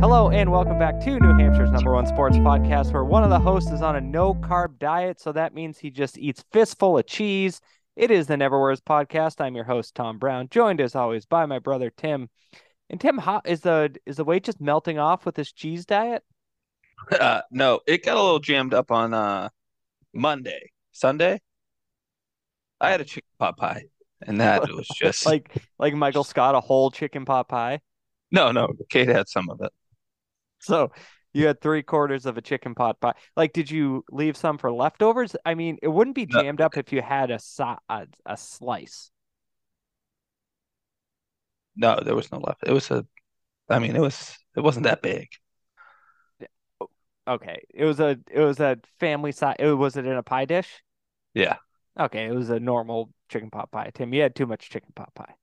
Hello and welcome back to New Hampshire's number one sports podcast, where one of the hosts is on a no carb diet, so that means he just eats fistful of cheese. It is the Never Wears podcast. I'm your host Tom Brown, joined as always by my brother Tim. And Tim, how is the is the weight just melting off with this cheese diet? Uh, no, it got a little jammed up on uh Monday, Sunday. I had a chicken pot pie, and that was just like like Michael Scott, a whole chicken pot pie. no, no. Kate had some of it. So you had three quarters of a chicken pot pie. Like, did you leave some for leftovers? I mean, it wouldn't be No. jammed up if you had a, so- a a slice. No, there was no left. It was a, I mean, it was it wasn't that big. Okay, it was a it was a family size. It was it in a pie dish? Yeah, Okay, it was a normal chicken pot pie. Tim, you had too much chicken pot pie.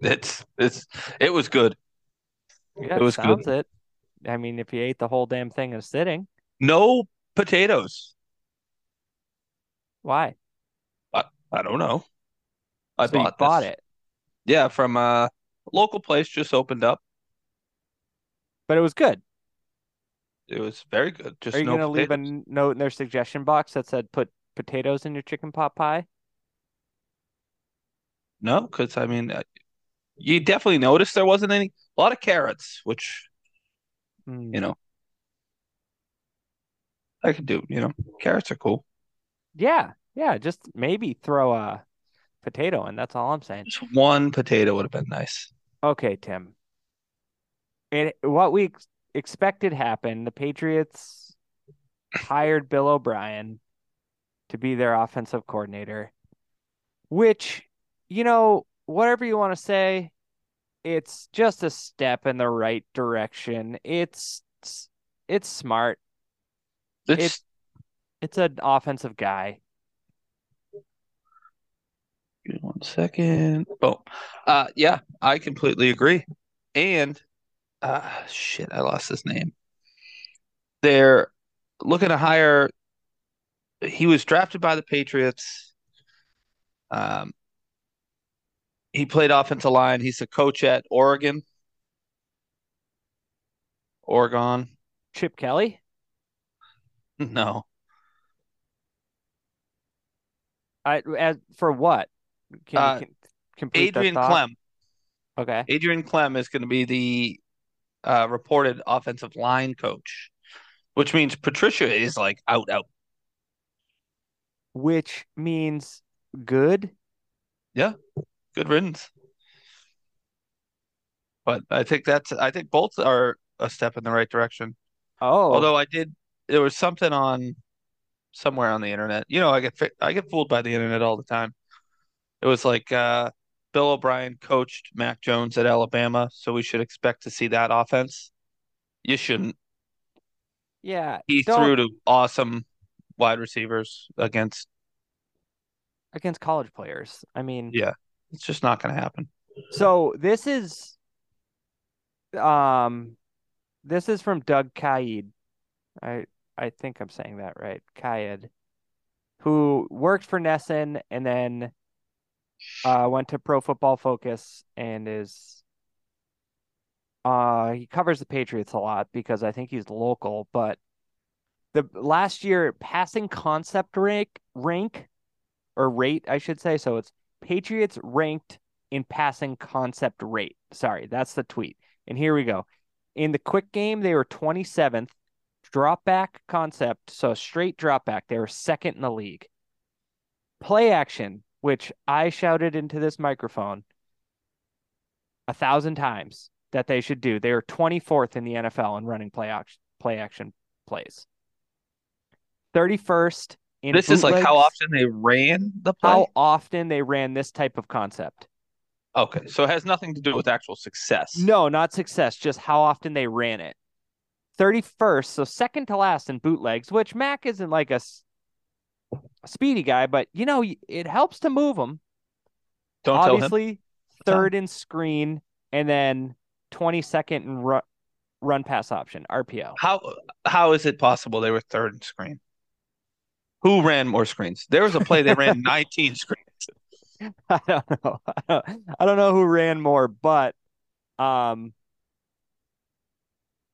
it's it's it was good. Yeah, It was good. it. I mean, if you ate the whole damn thing in a sitting, No potatoes. why? I I don't know. I so you bought bought it, Yeah, from a local place just opened up. but it was good. It was very good. Just Are you no gonna leave a note in their suggestion box that said put potatoes in your chicken pot pie? No, because I mean, uh, you definitely noticed there wasn't any. A lot of carrots, which Hmm. you know I could do. You know, carrots are cool. Yeah, yeah. Just maybe throw a potato and That's all I'm saying. Just one potato would have been nice. Okay, Tim. It what we ex- expected happened. The Patriots hired Bill O'Brien to be their offensive coordinator, which, you know, whatever you want to say, it's just a step in the right direction. It's it's smart. It's It's an offensive guy. Give me one second. Boom. Uh, yeah, I completely agree. And uh, shit, I lost his name. They're looking to hire. He was drafted by the Patriots. Um, he played offensive line. He's a coach at Oregon. Oregon. Chip Kelly? No. I as for what? Can Uh, can, complete that Adrian? Klemm. Okay. Adrian Klemm is going to be the uh, reported offensive line coach, which means Patricia is like out, out. Which means good. Good riddance. But I think that's, I think both are a step in the right direction. Oh, Although I did, there was something on somewhere on the internet. You know, I get, I get fooled by the internet all the time. It was like, uh, Bill O'Brien coached Mac Jones at Alabama, so we should expect to see that offense. You shouldn't. yeah. He Don't- threw to awesome wide receivers against. against college players. I mean, Yeah, it's just not going to happen. so this is um this is from Doug Kyed. I I think I'm saying that right. Kyed, who worked for NESN and then uh went to Pro Football Focus and is uh he covers the Patriots a lot because I think he's local, but the last year passing concept rank rank or rate, I should say. So it's Patriots ranked in passing concept rate. Sorry, that's the tweet. And here we go. In the quick game, they were 27th. Drop back concept, so straight drop back, they were second in the league. Play action, which I shouted into this microphone a thousand times that they should do. They were 24th in the NFL in running play action play action plays. 31st in This is like how often they ran the play. how often they ran this type of concept. Okay, so it has nothing to do with actual success. No, not success, just how often they ran it. 31st, so second to last in bootlegs, which Mac isn't like a speedy guy, but you know, it helps to move him. Don't tell him. Obviously, third in screen and then 22nd in ru- run pass option, RPO. How how is it possible they were third in screen? Who ran more screens? There was a play they ran 19 screens. I don't know. I don't, I don't know who ran more, but um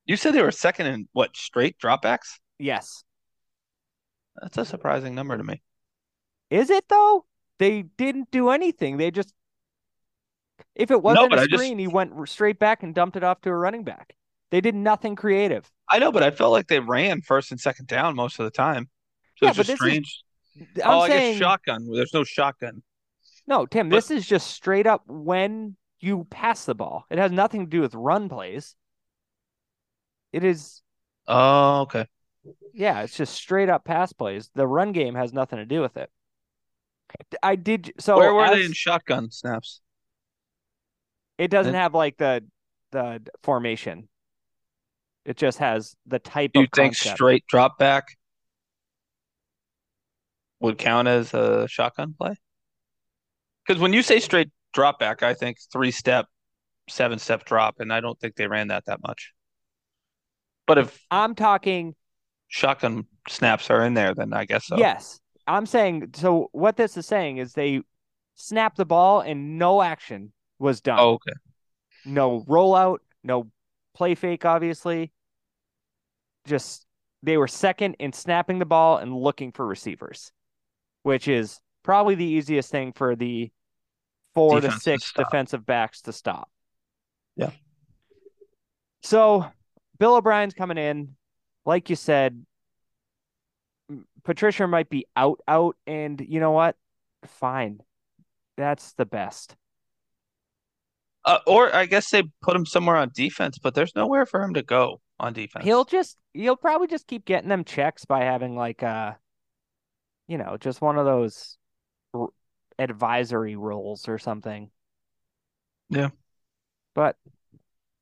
You said they were second in what straight dropbacks? Yes. That's a surprising number to me. Is it though? They didn't do anything. They just if it wasn't but a I just- screen, he went straight back and dumped it off to a running back. They did nothing creative. I know, but I felt like they ran first and second down most of the time. So Yeah, it's but just this is- I'm oh, I guess shotgun. There's no shotgun. no, Tim. but- this is just straight up when you pass the ball. It has nothing to do with run plays. It is Oh, okay. Yeah, it's just straight up pass plays. The run game has nothing to do with it. I did so Where were they as- in shotgun snaps? it doesn't have like the the formation. It just has the type Do you think concept. straight drop back would count as a shotgun play? Because when you say straight drop back, I think three step, seven step drop, and I don't think they ran that that much. But if I'm talking shotgun snaps are in there, then I guess so. yes. I'm saying so what this is saying is they snapped the ball and no action was done. Oh, okay. no rollout, no play fake, obviously. Just they were second in snapping the ball and looking for receivers, which is probably the easiest thing for the four Defense to to six stop. defensive backs to stop. Yeah. So Bill O'Brien's coming in. Like you said, Patricia might be out, out, and you know what? Fine. That's the best. Uh, or I guess they put him somewhere on defense, but there's nowhere for him to go on defense. He'll just he'll probably just keep getting them checks by having like uh you know, just one of those r- advisory roles or something. Yeah. But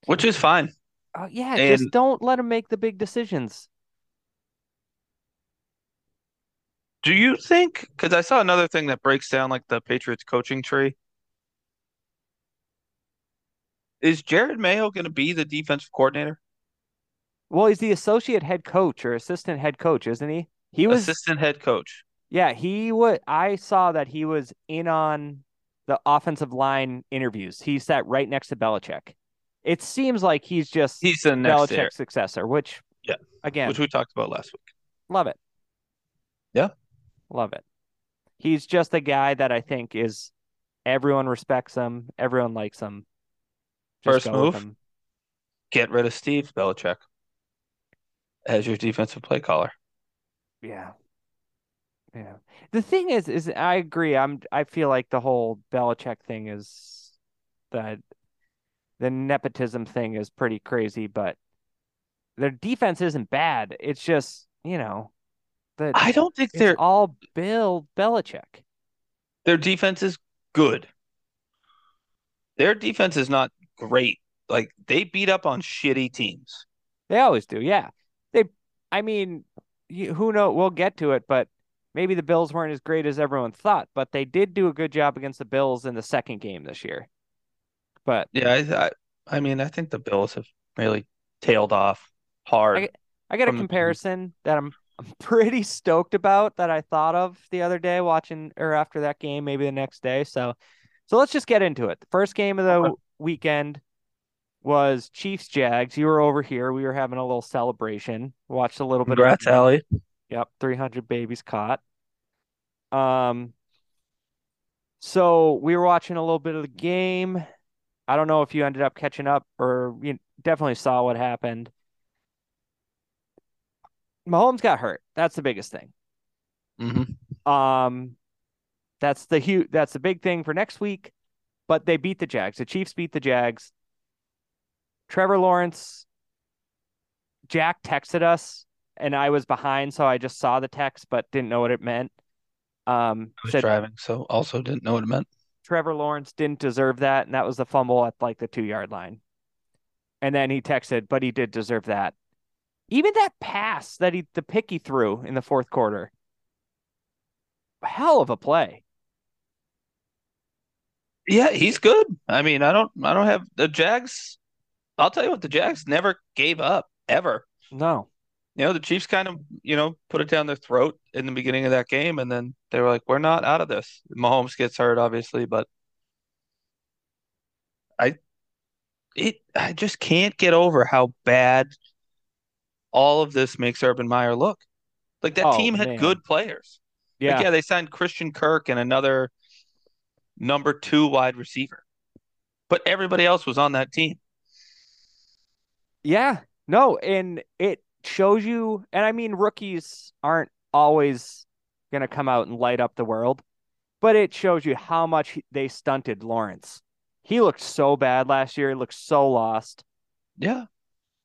which is fine. uh, yeah, And- just don't let him make the big decisions. Do you think? Because I saw another thing that breaks down like the Patriots coaching tree. Is Jerod Mayo going to be the defensive coordinator? Well, he's the associate head coach or assistant head coach, isn't he? He was Assistant head coach. Yeah, he would I saw that he was in on the offensive line interviews. He sat right next to Belichick. It seems like he's just He's the Belichick's successor, which Yeah. again, which we talked about last week. Love it. Yeah. Love it. He's just a guy that I think is everyone respects him, everyone likes him. Just First move? Get rid of Steve Belichick as your defensive play caller. Yeah. Yeah. The thing is is I agree. I'm I feel like the whole Belichick thing is that the nepotism thing is pretty crazy, but their defense isn't bad. It's just, you know, that I don't think their all Bill Belichick. their defense is good. Their defense is not great. Like they beat up on shitty teams. They always do, yeah. They, I mean, who know? We'll get to it, but maybe the Bills weren't as great as everyone thought. But they did do a good job against the Bills in the second game this year. But Yeah, I, I, I mean, I think the Bills have really tailed off hard. I- I got a From comparison that I'm I'm pretty stoked about that I thought of the other day watching or after that game, maybe the next day. So, so let's just get into it. The first game of the Okay. weekend was Chiefs Jags. You were over here. We were having a little celebration. Watched a little bit. of Congrats, game. Allie. Yep, 300 babies caught. Um, so we were watching a little bit of the game. I don't know if you ended up catching up or you definitely saw what happened. Mahomes got hurt. That's the biggest thing. hmm Um, that's the huge. That's the big thing for next week. But they beat the Jags. The Chiefs beat the Jags. Trevor Lawrence. Jack texted us, and I was behind, so I just saw the text, but didn't know what it meant. Um, I was said driving, so also didn't know what it meant. Trevor Lawrence didn't deserve that, and that was the fumble at like the two yard line. And then he texted, but he did deserve that. Even that pass that he the pick he threw in the fourth quarter. Hell of a play. Yeah, he's good. I mean, I don't, I don't have the Jags. I'll tell you what, the Jags never gave up ever. No. You know, the Chiefs kind of, you know, put it down their throat in the beginning of that game, and then they were like, "We're not out of this." Mahomes gets hurt, obviously, but I, it, I just can't get over how bad all of this makes Urban Meyer look. Like that Oh, team had man. good players. Yeah. Like, yeah, they signed Christian Kirk and another number two wide receiver. But everybody else was on that team. Yeah, no, and it shows you, and I mean, rookies aren't always going to come out and light up the world, but it shows you how much they stunted Lawrence. He looked so bad last year. He looked so lost. Yeah.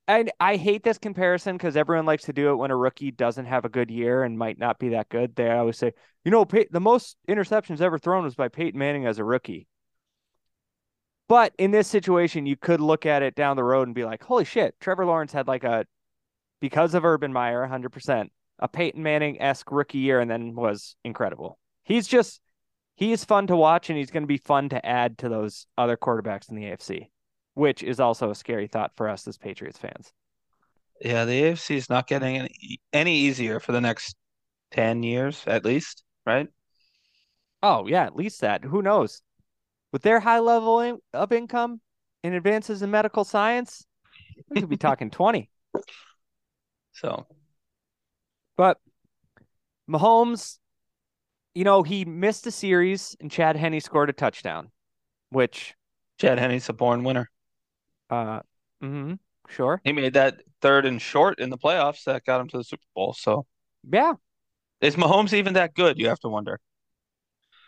And I hate this comparison because everyone likes to do it when a rookie doesn't have a good year and might not be that good. They always say, you know, Pey- the most interceptions ever thrown was by Peyton Manning as a rookie. But in this situation, you could look at it down the road and be like, holy shit, Trevor Lawrence had like a, because of Urban Meyer, 100%, a Peyton Manning esque rookie year and then was incredible. He's just, he is fun to watch and he's going to be fun to add to those other quarterbacks in the AFC, which is also a scary thought for us as Patriots fans. Yeah, the AFC is not getting any, any easier for the next 10 years at least, right? Oh, yeah, at least that. Who knows? With their high level in- of income and advances in medical science, we could be talking 20. So, But Mahomes, you know, he missed a series and Chad Henne scored a touchdown, which, Chad Henne's a born winner. uh, mhm, sure. He made that third and short in the playoffs that got him to the Super Bowl. So, Yeah. is Mahomes even that good? You have to wonder.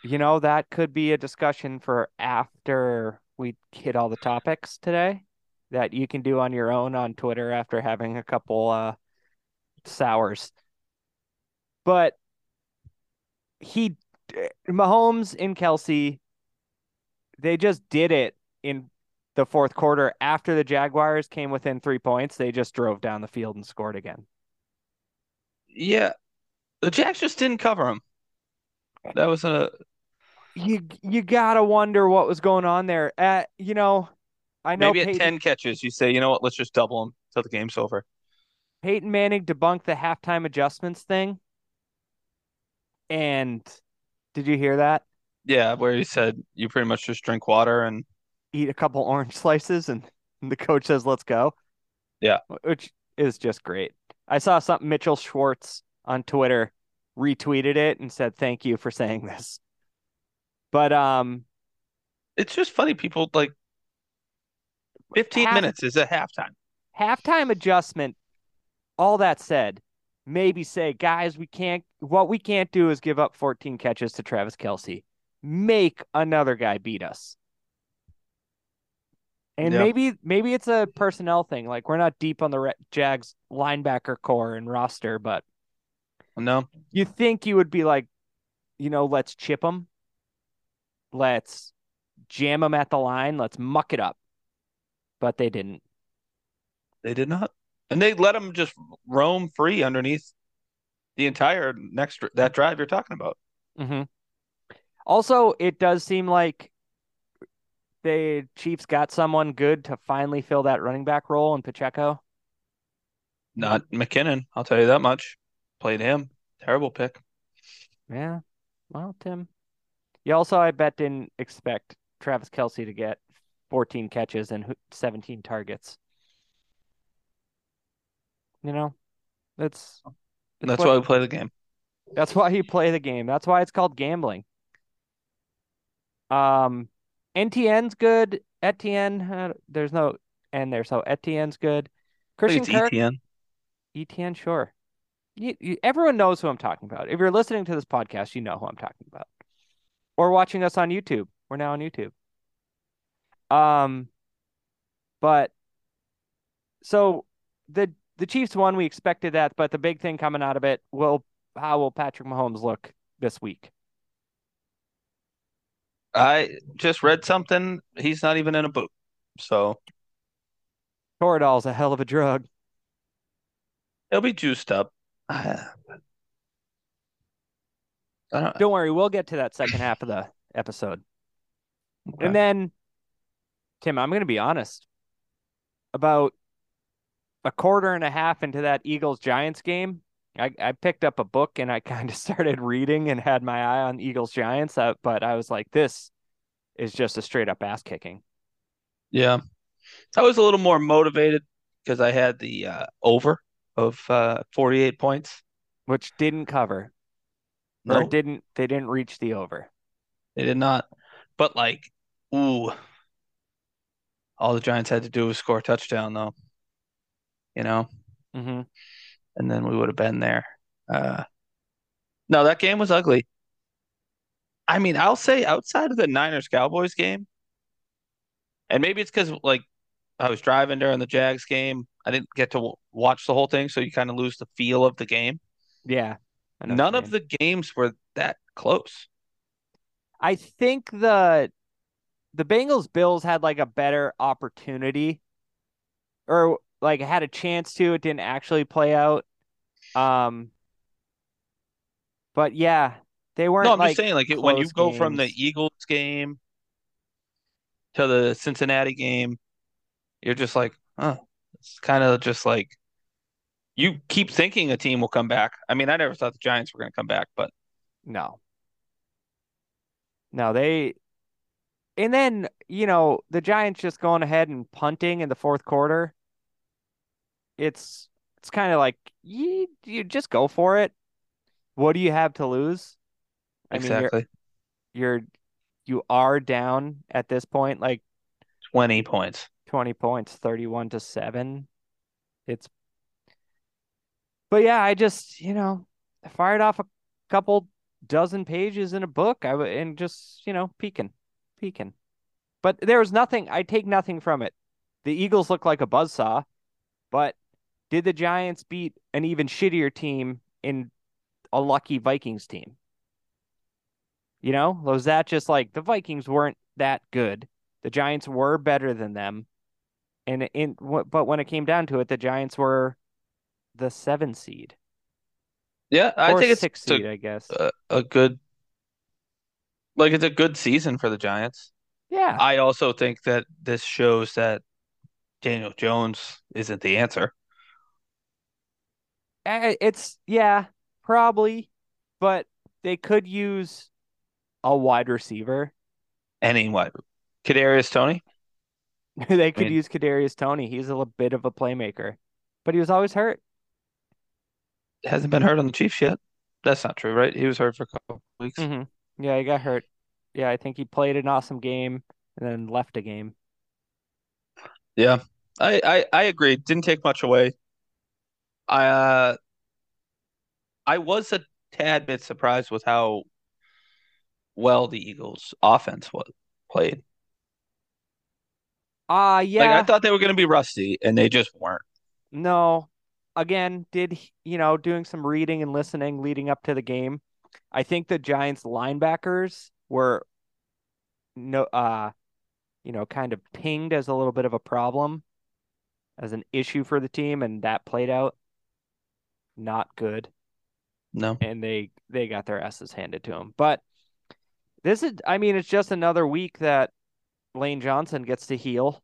You know, that could be a discussion for after we hit all the topics today that you can do on your own on Twitter after having a couple uh sours. But he Mahomes and Kelce they just did it in the fourth quarter after the Jaguars came within 3 points. They just drove down the field and scored again. Yeah. The Jags just didn't cover him. That was a You you got to wonder what was going on there. At you know, I know maybe at 10 catches, you say, you know what, let's just double him till the game's over. Peyton Manning debunked the halftime adjustments thing. And did you hear that? Yeah, where he said you pretty much just drink water and Eat a couple orange slices and, the coach says, let's go. Yeah. Which is just great. I saw something Mitchell Schwartz on Twitter retweeted it and said, thank you for saying this. But um it's just funny. People like 15 Half- minutes is a halftime. halftime adjustment, all that said, maybe say, guys, we can't what we can't do is give up 14 catches to Travis Kelce. Make another guy beat us. And Yeah. maybe maybe it's a personnel thing. Like we're not deep on the Re- Jags linebacker core and roster, but No, you think you would be like, you know, let's chip them. Let's jam them at the line. Let's muck it up. But they didn't. they did not. And they let them just roam free underneath the entire next that drive you're talking about. hmm Also, it does seem like the Chiefs got someone good to finally fill that running back role in Pacheco. Not McKinnon, I'll tell you that much. Played him. Terrible pick. Yeah. Well, Tim. You also, I bet, didn't expect Travis Kelce to get 14 catches and 17 targets. You know, that's That's what- why we play the game. That's why you play the game. That's why it's called gambling. Um, NTN's good. Etienne, uh, there's no N there, so Etienne's good. Christian it's Kirk, ETN. Etienne, sure. You, you, everyone knows who I'm talking about. If you're listening to this podcast, you know who I'm talking about. Or watching us on YouTube. We're now on YouTube. Um, but so the the Chiefs won. We expected that, but the big thing coming out of it will how will Patrick Mahomes look this week? I just read something. He's not even in a boot. So Toradol's a hell of a drug. he'll be juiced up. Don't, Don't worry, we'll get to that second half of the episode. okay. And then, Tim, I'm going to be honest. About a quarter and a half into that Eagles Giants game, I, I picked up a book and I kind of started reading and had my eye on Eagles Giants. Uh, but I was like, this is just a straight up ass kicking. Yeah. I was a little more motivated because I had the uh, over of uh, 48 points. which didn't cover No, didn't they didn't reach the over. they did not. But like, ooh, all the Giants had to do was score a touchdown, though. You know, hmm and then we would have been there. Uh, no, that game was ugly. I mean, I'll say outside of the Niners Cowboys game, and maybe it's because like I was driving during the Jags game. I didn't get to w- watch the whole thing, so you kind of lose the feel of the game. Yeah. I know what None of the games were that close. I think the the Bengals Bills had like a better opportunity or like had a chance to. It didn't actually play out. Um but yeah, they weren't No, I'm like just saying, like it, when you go from the. Eagles game to the Cincinnati game, you're just like, oh, it's kind of just like you keep thinking a team will come back. I mean, I never thought the Giants were going to come back, but No. No, they and then, you know, the Giants just going ahead and punting in the fourth quarter. It's it's kind of like you you just go for it. What do you have to lose? I mean, you're exactly you're you are down at this point like 20 points. 20 points, 31 to 7. It's but yeah, I just, you know, fired off a couple dozen pages in a book. I w- and just, you know, peeking, peeking. But there was nothing, I take nothing from it. The Eagles look like a buzzsaw, but did the Giants beat an even shittier team in a lucky Vikings team? You know, was that just like the Vikings weren't that good? The Giants were better than them. And in but when it came down to it, the Giants were the seven seed Yeah, I or think it's six a, seed, I guess. a, a good, like it's a good season for the Giants. Yeah, I also think that this shows that Daniel Jones isn't the answer. I- it's yeah, probably, but they could use a wide receiver. Anyway, Kadarius Toney, They I could mean, use Kadarius Toney. He's a little bit of a playmaker, but he was always hurt. hasn't been hurt on the Chiefs yet. That's not true, right? He was hurt for a couple weeks. hmm Yeah, he got hurt. Yeah, I think he played an awesome game and then left a game. Yeah, I, I I agree. Didn't take much away. I uh, I was a tad bit surprised with how well the Eagles' offense was played. Ah, Like I thought they were going to be rusty, and they just weren't. no. Again, did you know, doing some reading and listening leading up to the game. I think the Giants linebackers were no uh, you know, kind of pinged as a little bit of a problem, as an issue for the team, and that played out not good. No, and they they got their asses handed to them. But this is, I mean, it's just another week that Lane Johnson gets to heal.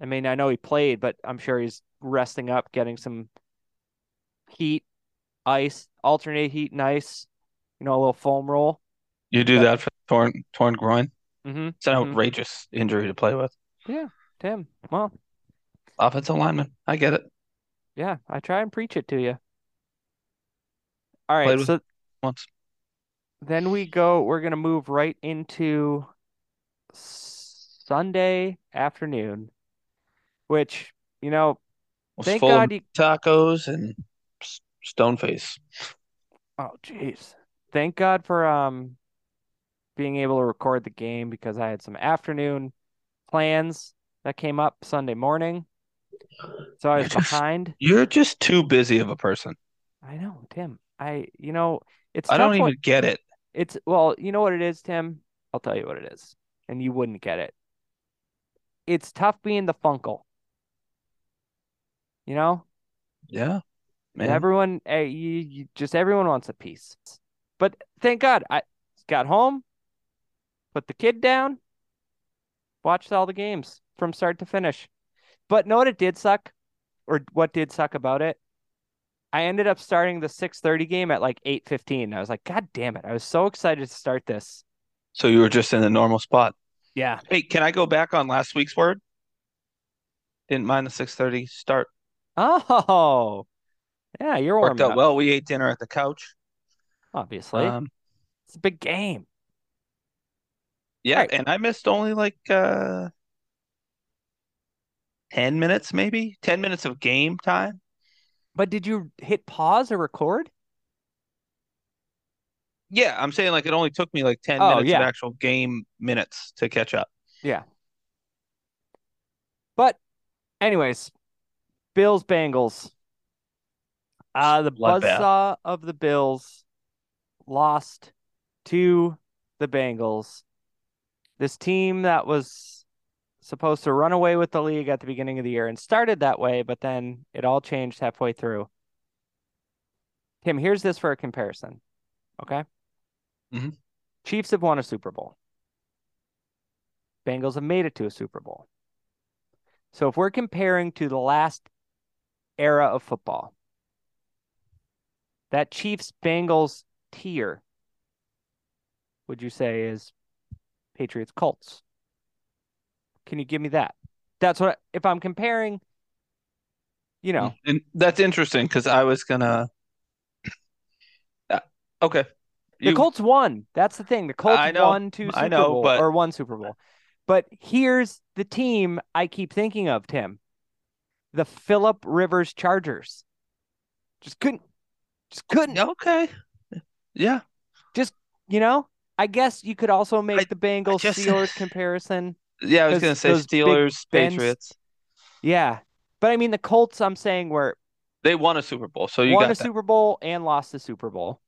I mean, I know he played, but I'm sure he's resting up, getting some heat, ice, alternate heat and ice, you know, a little foam roll. you do But that for torn torn groin. mm-hmm, It's an mm-hmm. outrageous injury to play with. Yeah, damn. Well, Offensive lineman, I get it. Yeah, I try and preach it to you. All right, so once. then we go, we're gonna move right into Sunday afternoon, which, you know, thank God you tacos and s- stone face. Oh, jeez. Thank God for um being able to record the game because I had some afternoon plans that came up Sunday morning. So I You're was just behind. you're just too busy of a person. I know, Tim. I, you know, it's I don't when even get it. it's, well, you know what it is, Tim? I'll tell you what it is, and you wouldn't get it. It's tough being the funkle, you know? Yeah, And man. everyone, eh, you, you just everyone wants a piece. But thank God I got home, put the kid down, watched all the games from start to finish. But know what it did suck, or what did suck about it? I ended up starting the 6:30 game at like 8:15. I was like, God damn it. I was so excited to start this. So you were just in the normal spot. Yeah. Hey, can I go back on last week's word? Didn't mind the 6:30 start. Oh, yeah, you're Worked out up. well. We ate dinner at the couch. Obviously, Um, it's a big game. yeah, Right. and I missed only like uh 10 minutes, maybe 10 minutes of game time. But did you hit pause or record? Yeah, I'm saying like it only took me like 10 Oh, minutes yeah. of actual game minutes to catch up. Yeah. But, anyways, Bills Bengals. Uh, the Bloodbath. buzzsaw of the Bills lost to the Bengals. This team that was supposed to run away with the league at the beginning of the year and started that way, but then it all changed halfway through. Tim, here's this for a comparison. Okay. Mhm. Chiefs have won a Super Bowl. Bengals have made it to a Super Bowl. So if we're comparing to the last era of football, that Chiefs Bengals tier, would you say is Patriots Colts? Can you give me that? That's what if I'm comparing, you know, And that's interesting because I was gonna. Uh, okay. the Colts won. That's the thing. The Colts I know. won two Super I know, Bowl but- or one Super Bowl. But here's the team I keep thinking of, Tim. The Philip Rivers Chargers. Just couldn't just couldn't Okay. Yeah. Just you know? I guess you could also make I- the Bengals Steelers comparison. Yeah, I was gonna say those Steelers, Patriots. Yeah. But I mean the Colts I'm saying were They won a Super Bowl, so you won a that. Super Bowl and lost the Super Bowl.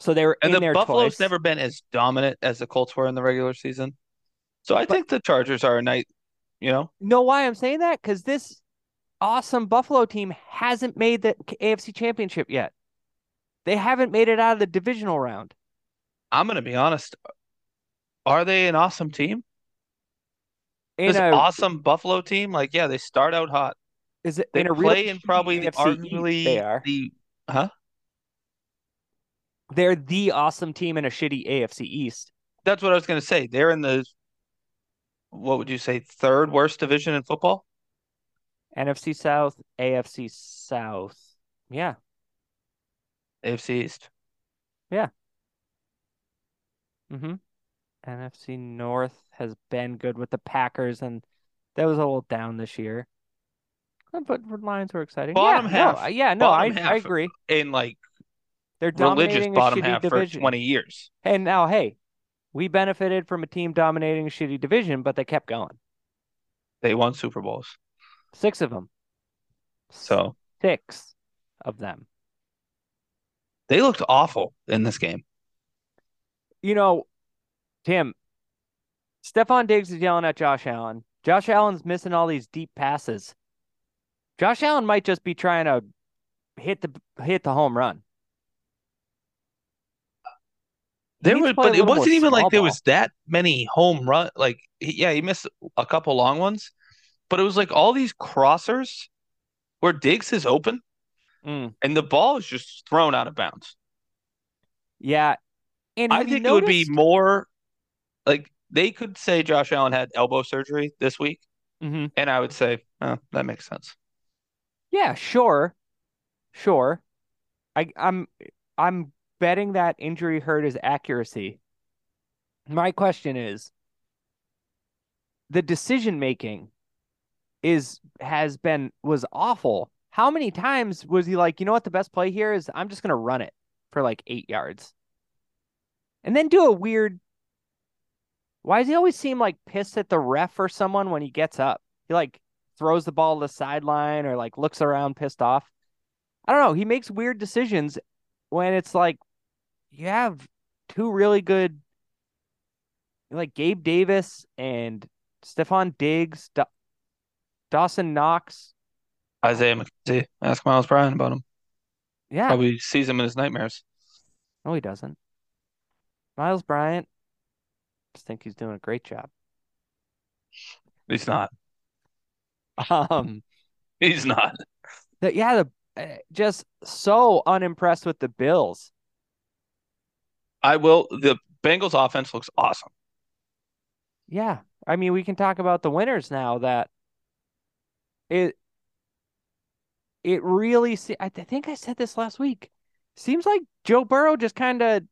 So they were And in the Buffalo's twice. never been as dominant as the Colts were in the regular season. So I But- think the Chargers are a night, you know. know why I'm saying that? Because this awesome Buffalo team hasn't made the AFC Championship yet. They haven't made it out of the divisional round. I'm gonna be honest. Are they an awesome team? This a, awesome Buffalo team, like yeah, they start out hot. is it They in a really play in probably the, arguably they are. the huh? They're the awesome team in a shitty AFC East. That's what I was gonna say. They're in the what would you say third worst division in football? NFC South, AFC South. Yeah. AFC East. Yeah. Mm-hmm. NFC North has been good with the Packers, and that was a little down this year. Uh, But Lions were exciting. Bottom yeah, half- No, yeah, no, I, I agree. In like They're religious bottom half division. for 20 years. And now, hey, we benefited from a team dominating a shitty division, but they kept going. They won Super Bowls. Six of them. So Six of them. they looked awful in this game. You know, Tim, Stefon Diggs is yelling at Josh Allen. Josh Allen's missing all these deep passes. Josh Allen might just be trying to hit the hit the home run. He There was, to play a but it wasn't even like there ball. was that many home run. Like, yeah, he missed a couple long ones, but it was like all these crossers where Diggs is open Mm, and the ball is just thrown out of bounds. yeah, and I think it would be more like they could say Josh Allen had elbow surgery this week, Mhm. and I would say, oh, that makes sense. Yeah, sure. Sure. I I'm I'm betting that injury hurt his accuracy. My question is the decision making is has been was awful. How many times was he like, you know what the best play here is I'm just gonna run it for like eight yards. And then do a weird why does he always seem like pissed at the ref or someone when he gets up? He like throws the ball to the sideline or like looks around pissed off. I don't know. He makes weird decisions when it's like you have two really good, like Gabe Davis and Stefon Diggs, Da- Dawson Knox. Isaiah McKenzie, ask Myles Bryant about him. Yeah, Probably sees him in his nightmares. no, he doesn't. Myles Bryant, just think he's doing a great job. He's not. Um, He's not. the, yeah, the uh, just so unimpressed with the Bills. I will. The Bengals offense looks awesome. Yeah. I mean, we can talk about the winners now that it it really se- I th- think I said this last week. Seems like Joe Burrow just kind of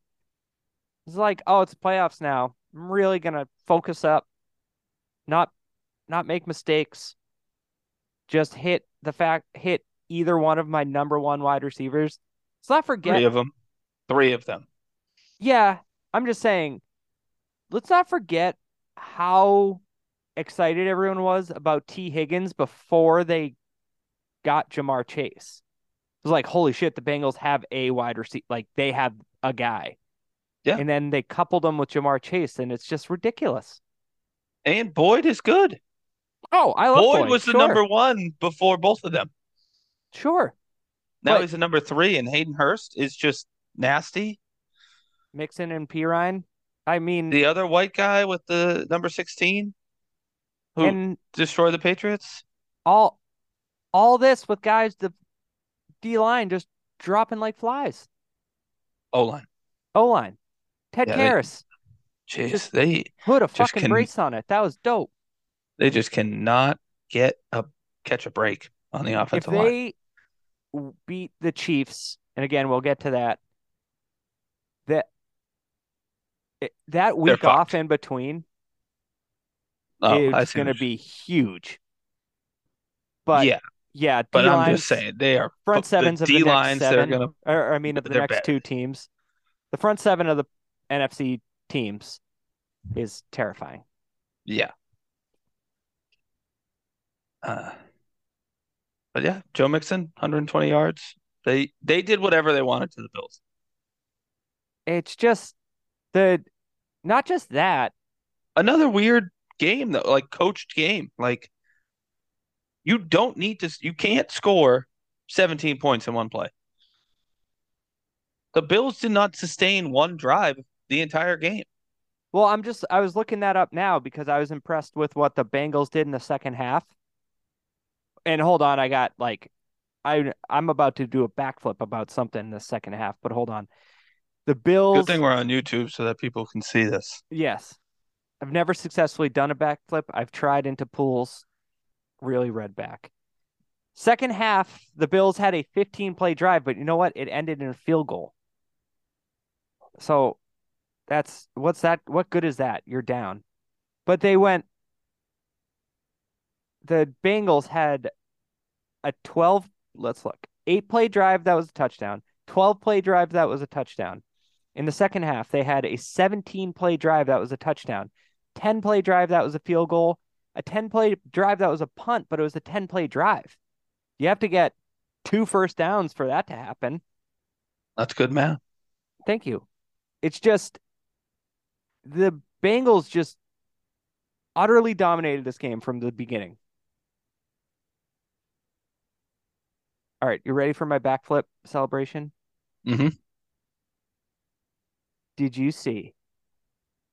is like, "Oh, it's playoffs now. I'm really going to focus up, not not make mistakes. Just hit the fact hit either one of my number 1 wide receivers. Let's not forget Three of them. Three of them. Yeah, I'm just saying, let's not forget how excited everyone was about Tee Higgins before they got Ja'Marr Chase. It was like, holy shit, the Bengals have a wide receiver. Like they have a guy. Yeah. And then they coupled him with Ja'Marr Chase, and it's just ridiculous. And Boyd is good. Oh, I love Boyd, Boyd. was the Sure. number one before both of them. Sure. Now But- he's the number three, and Hayden Hurst is just nasty. Mixon and Perine. I mean, The other white guy with the number 16 who and destroyed the Patriots. all all this with guys, the D line just dropping like flies. O line. O line. Ted Yeah, they- Jeez, Just- they Put a fucking can- brace on it. That was dope. they just cannot get a catch a break on the offensive line. they w- beat the Chiefs, and again, we'll get to that. That eh, that week off in between Oh, is going to be huge. But yeah, yeah, but I'm just saying they are front the sevens of the D next lines. They're seven, gonna or, or I mean, of the next bad. two teams, the front seven of the NFC teams is terrifying. yeah. Uh, but yeah, Joe Mixon, 120 yards. They they did whatever they wanted to the Bills. It's just the not just that. Another weird game though, like coached game. Like you don't need to. You can't score 17 points in one play. The Bills did not sustain one drive the entire game. Well, I'm just I was looking that up now because I was impressed with what the Bengals did in the second half. And hold on, I got like I I'm about to do a backflip about something in the second half, but hold on. The Bills Good thing we're on YouTube so that people can see this. Yes. I've never successfully done a backflip. I've tried into pools, really read back. Second half, the Bills had a 15 play drive, but you know what? It ended in a field goal. So that's what's that? What good is that? You're down. But they went, the Bengals had a 12, let's look, eight play drive that was a touchdown, 12 play drive that was a touchdown. In the second half, they had a 17 play drive that was a touchdown, 10 play drive that was a field goal, a 10 play drive that was a punt, but it was a 10 play drive. You have to get two first downs for that to happen. That's good math. Thank you. It's just the Bengals just utterly dominated this game from the beginning. All right, you ready for my backflip celebration? Mm-hmm. Did you see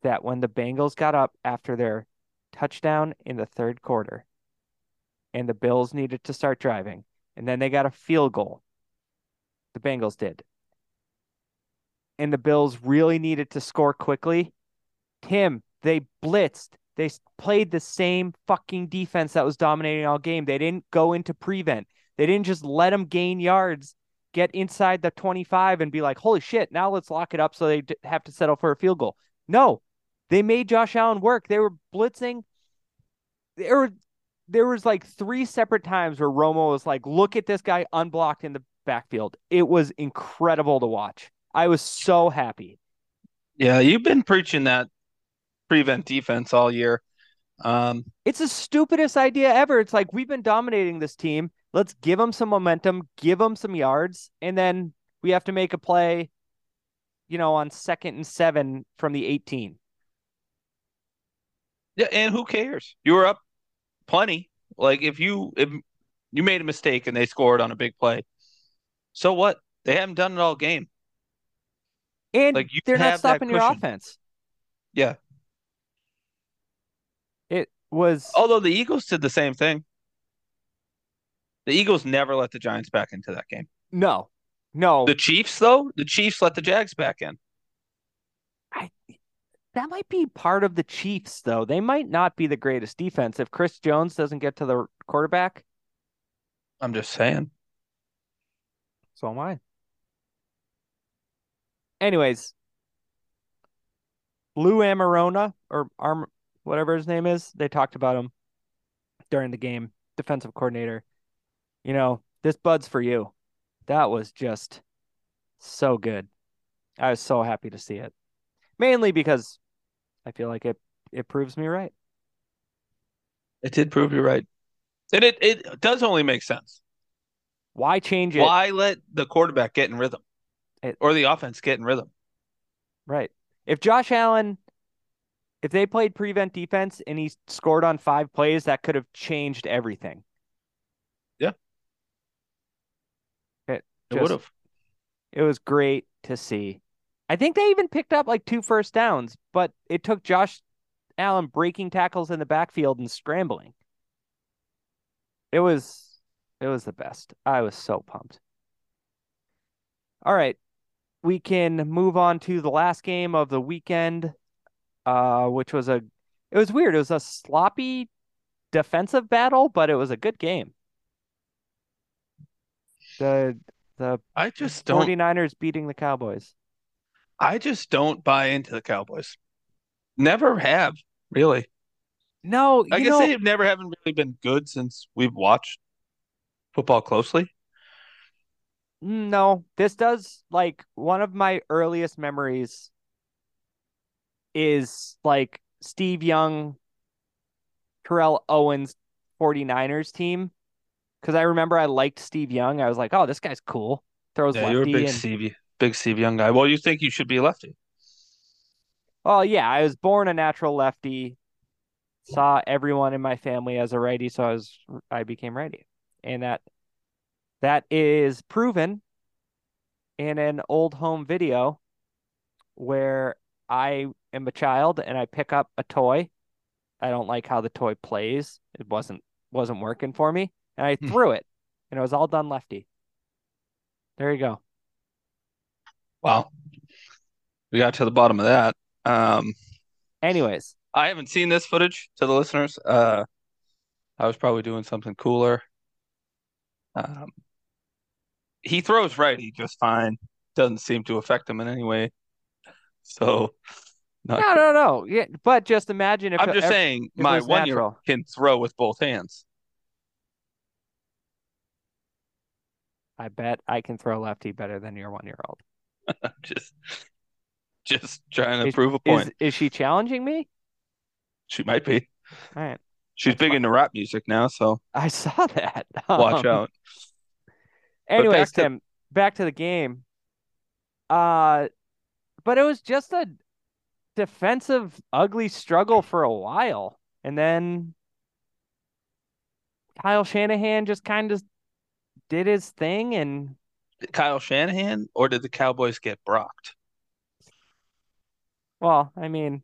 that when the Bengals got up after their touchdown in the third quarter and the Bills needed to start driving, and then they got a field goal? The Bengals did. And the Bills really needed to score quickly. Tim, they blitzed. They played the same fucking defense that was dominating all game. They didn't go into prevent. They didn't just let them gain yards, get inside the 25 and be like, holy shit, now let's lock it up so they have to settle for a field goal. No, they made Josh Allen work. They were blitzing. There were there was like three separate times where Romo was like, look at this guy unblocked in the backfield. It was incredible to watch. I was so happy. Yeah, you've been preaching that prevent defense all year. Um, It's the stupidest idea ever. It's like we've been dominating this team. Let's give them some momentum, give them some yards, and then we have to make a play, you know, on second and seven from the 18. yeah, and who cares? You were up plenty. Like if you if you made a mistake and they scored on a big play, so what? They haven't done it all game. And Like, you they're not stopping your offense. Yeah. Was Although the Eagles did the same thing. The Eagles never let the Giants back into that game. no, no. The Chiefs, though, the Chiefs let the Jags back in. I that might be part of the Chiefs, though. They might not be the greatest defense if Chris Jones doesn't get to the quarterback. I'm just saying. So am I. Anyways, Lou Anarumo or Arm whatever his name is, they talked about him during the game, defensive coordinator. You know, this bud's for you. That was just so good. I was so happy to see it. Mainly because I feel like it it proves me right. It did prove you right. And it, it does only make sense. Why change it? Why let the quarterback get in rhythm? It- or the offense get in rhythm? Right. If Josh Allen, if they played prevent defense and he scored on five plays, that could have changed everything. Yeah. It, It would have. It was great to see. I think they even picked up like two first downs, but it took Josh Allen breaking tackles in the backfield and scrambling. It was it was the best. I was so pumped. All right. We can move on to the last game of the weekend, uh, which was a it was weird. It was a sloppy defensive battle, but it was a good game. The the I just don't 49ers beating the Cowboys. I just don't buy into the Cowboys. Never have, really. No, I guess know, they never haven't really been good since we've watched football closely. no, this does like one of my earliest memories is like Steve Young, Terrell Owens 49ers team. Cause I remember I liked Steve Young. I was like, oh, this guy's cool. Throws Yeah, you're a big and Steve, big Steve Young guy. Well, you think you should be a lefty. Oh yeah, I was born a natural lefty. Saw everyone in my family as a righty, so I was I became righty. And that that is proven in an old home video where I am a child and I pick up a toy. I don't like how the toy plays. It wasn't wasn't working for me. And I Hmm. threw it and it was all done lefty. There you go. Wow. We got to the bottom of that. Um, Anyways, I haven't seen this footage to the listeners. Uh, I was probably doing something cooler. Um, he throws righty just fine. Doesn't seem to affect him in any way. So, not no, no, no. Yeah, but just imagine if I'm just saying my one year natural. can throw with both hands. I bet I can throw lefty better than your one year old. just just trying to Is- prove a point. Is is she challenging me? She might be. All right. She's That's big into rap music now, so I saw that. watch Um, out. Anyways, back to- Tim, back to the game. Uh but it was just a defensive ugly struggle for a while. And then Kyle Shanahan just kind of did his thing and Kyle Shanahan, or did the Cowboys get brocked? well, I mean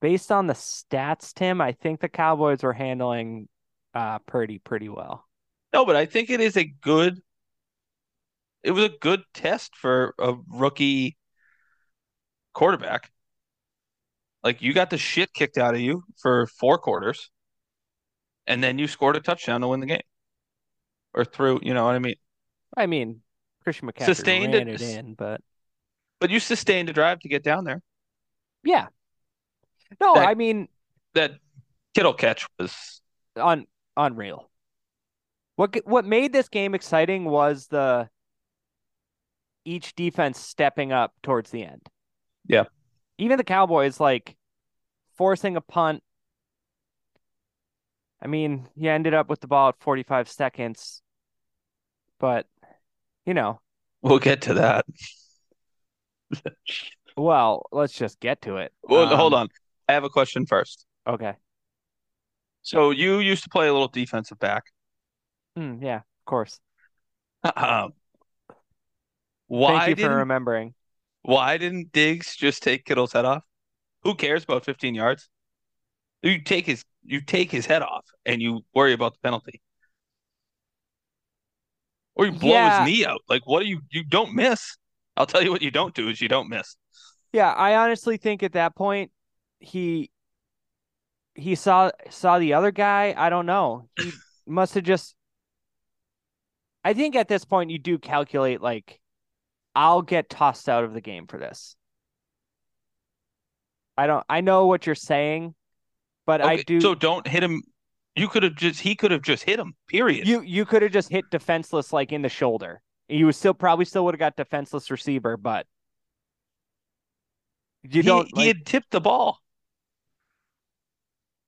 based on the stats, Tim, I think the Cowboys were handling uh Purdy pretty well. No, but I think it is a good. It was a good test for a rookie quarterback. Like you got the shit kicked out of you for four quarters, and then you scored a touchdown to win the game, or through. You know what I mean? I mean, Christian McCaffrey Sustained ran it- it in, but But you sustained a drive to get down there. yeah. No, That- I mean, That Kittle catch was un unreal. What what made this game exciting was the each defense stepping up towards the end. Yeah. Even the Cowboys like forcing a punt. I mean, he ended up with the ball at 45 seconds, but you know, We'll get to that. well, let's just get to it. Well, hold Um, on. I have a question first. Okay. So you used to play a little defensive back. Mm, yeah, of course. Um, why Thank you for remembering. Why didn't Diggs just take Kittle's head off? Who cares about 15 yards? You take his you take his head off and you worry about the penalty. Or you blow Yeah. his knee out. Like what do you you don't miss. I'll tell you what you don't do is you don't miss. Yeah, I honestly think at that point he he saw saw the other guy. I don't know. He must have just I think at this point you do calculate like I'll get tossed out of the game for this. I don't I know what you're saying, but I do So don't hit him. You could have just he could have just hit him. Period. you you could have just hit defenseless like in the shoulder. You was still probably still would have got defenseless receiver, but you he, don't he like, had tipped the ball.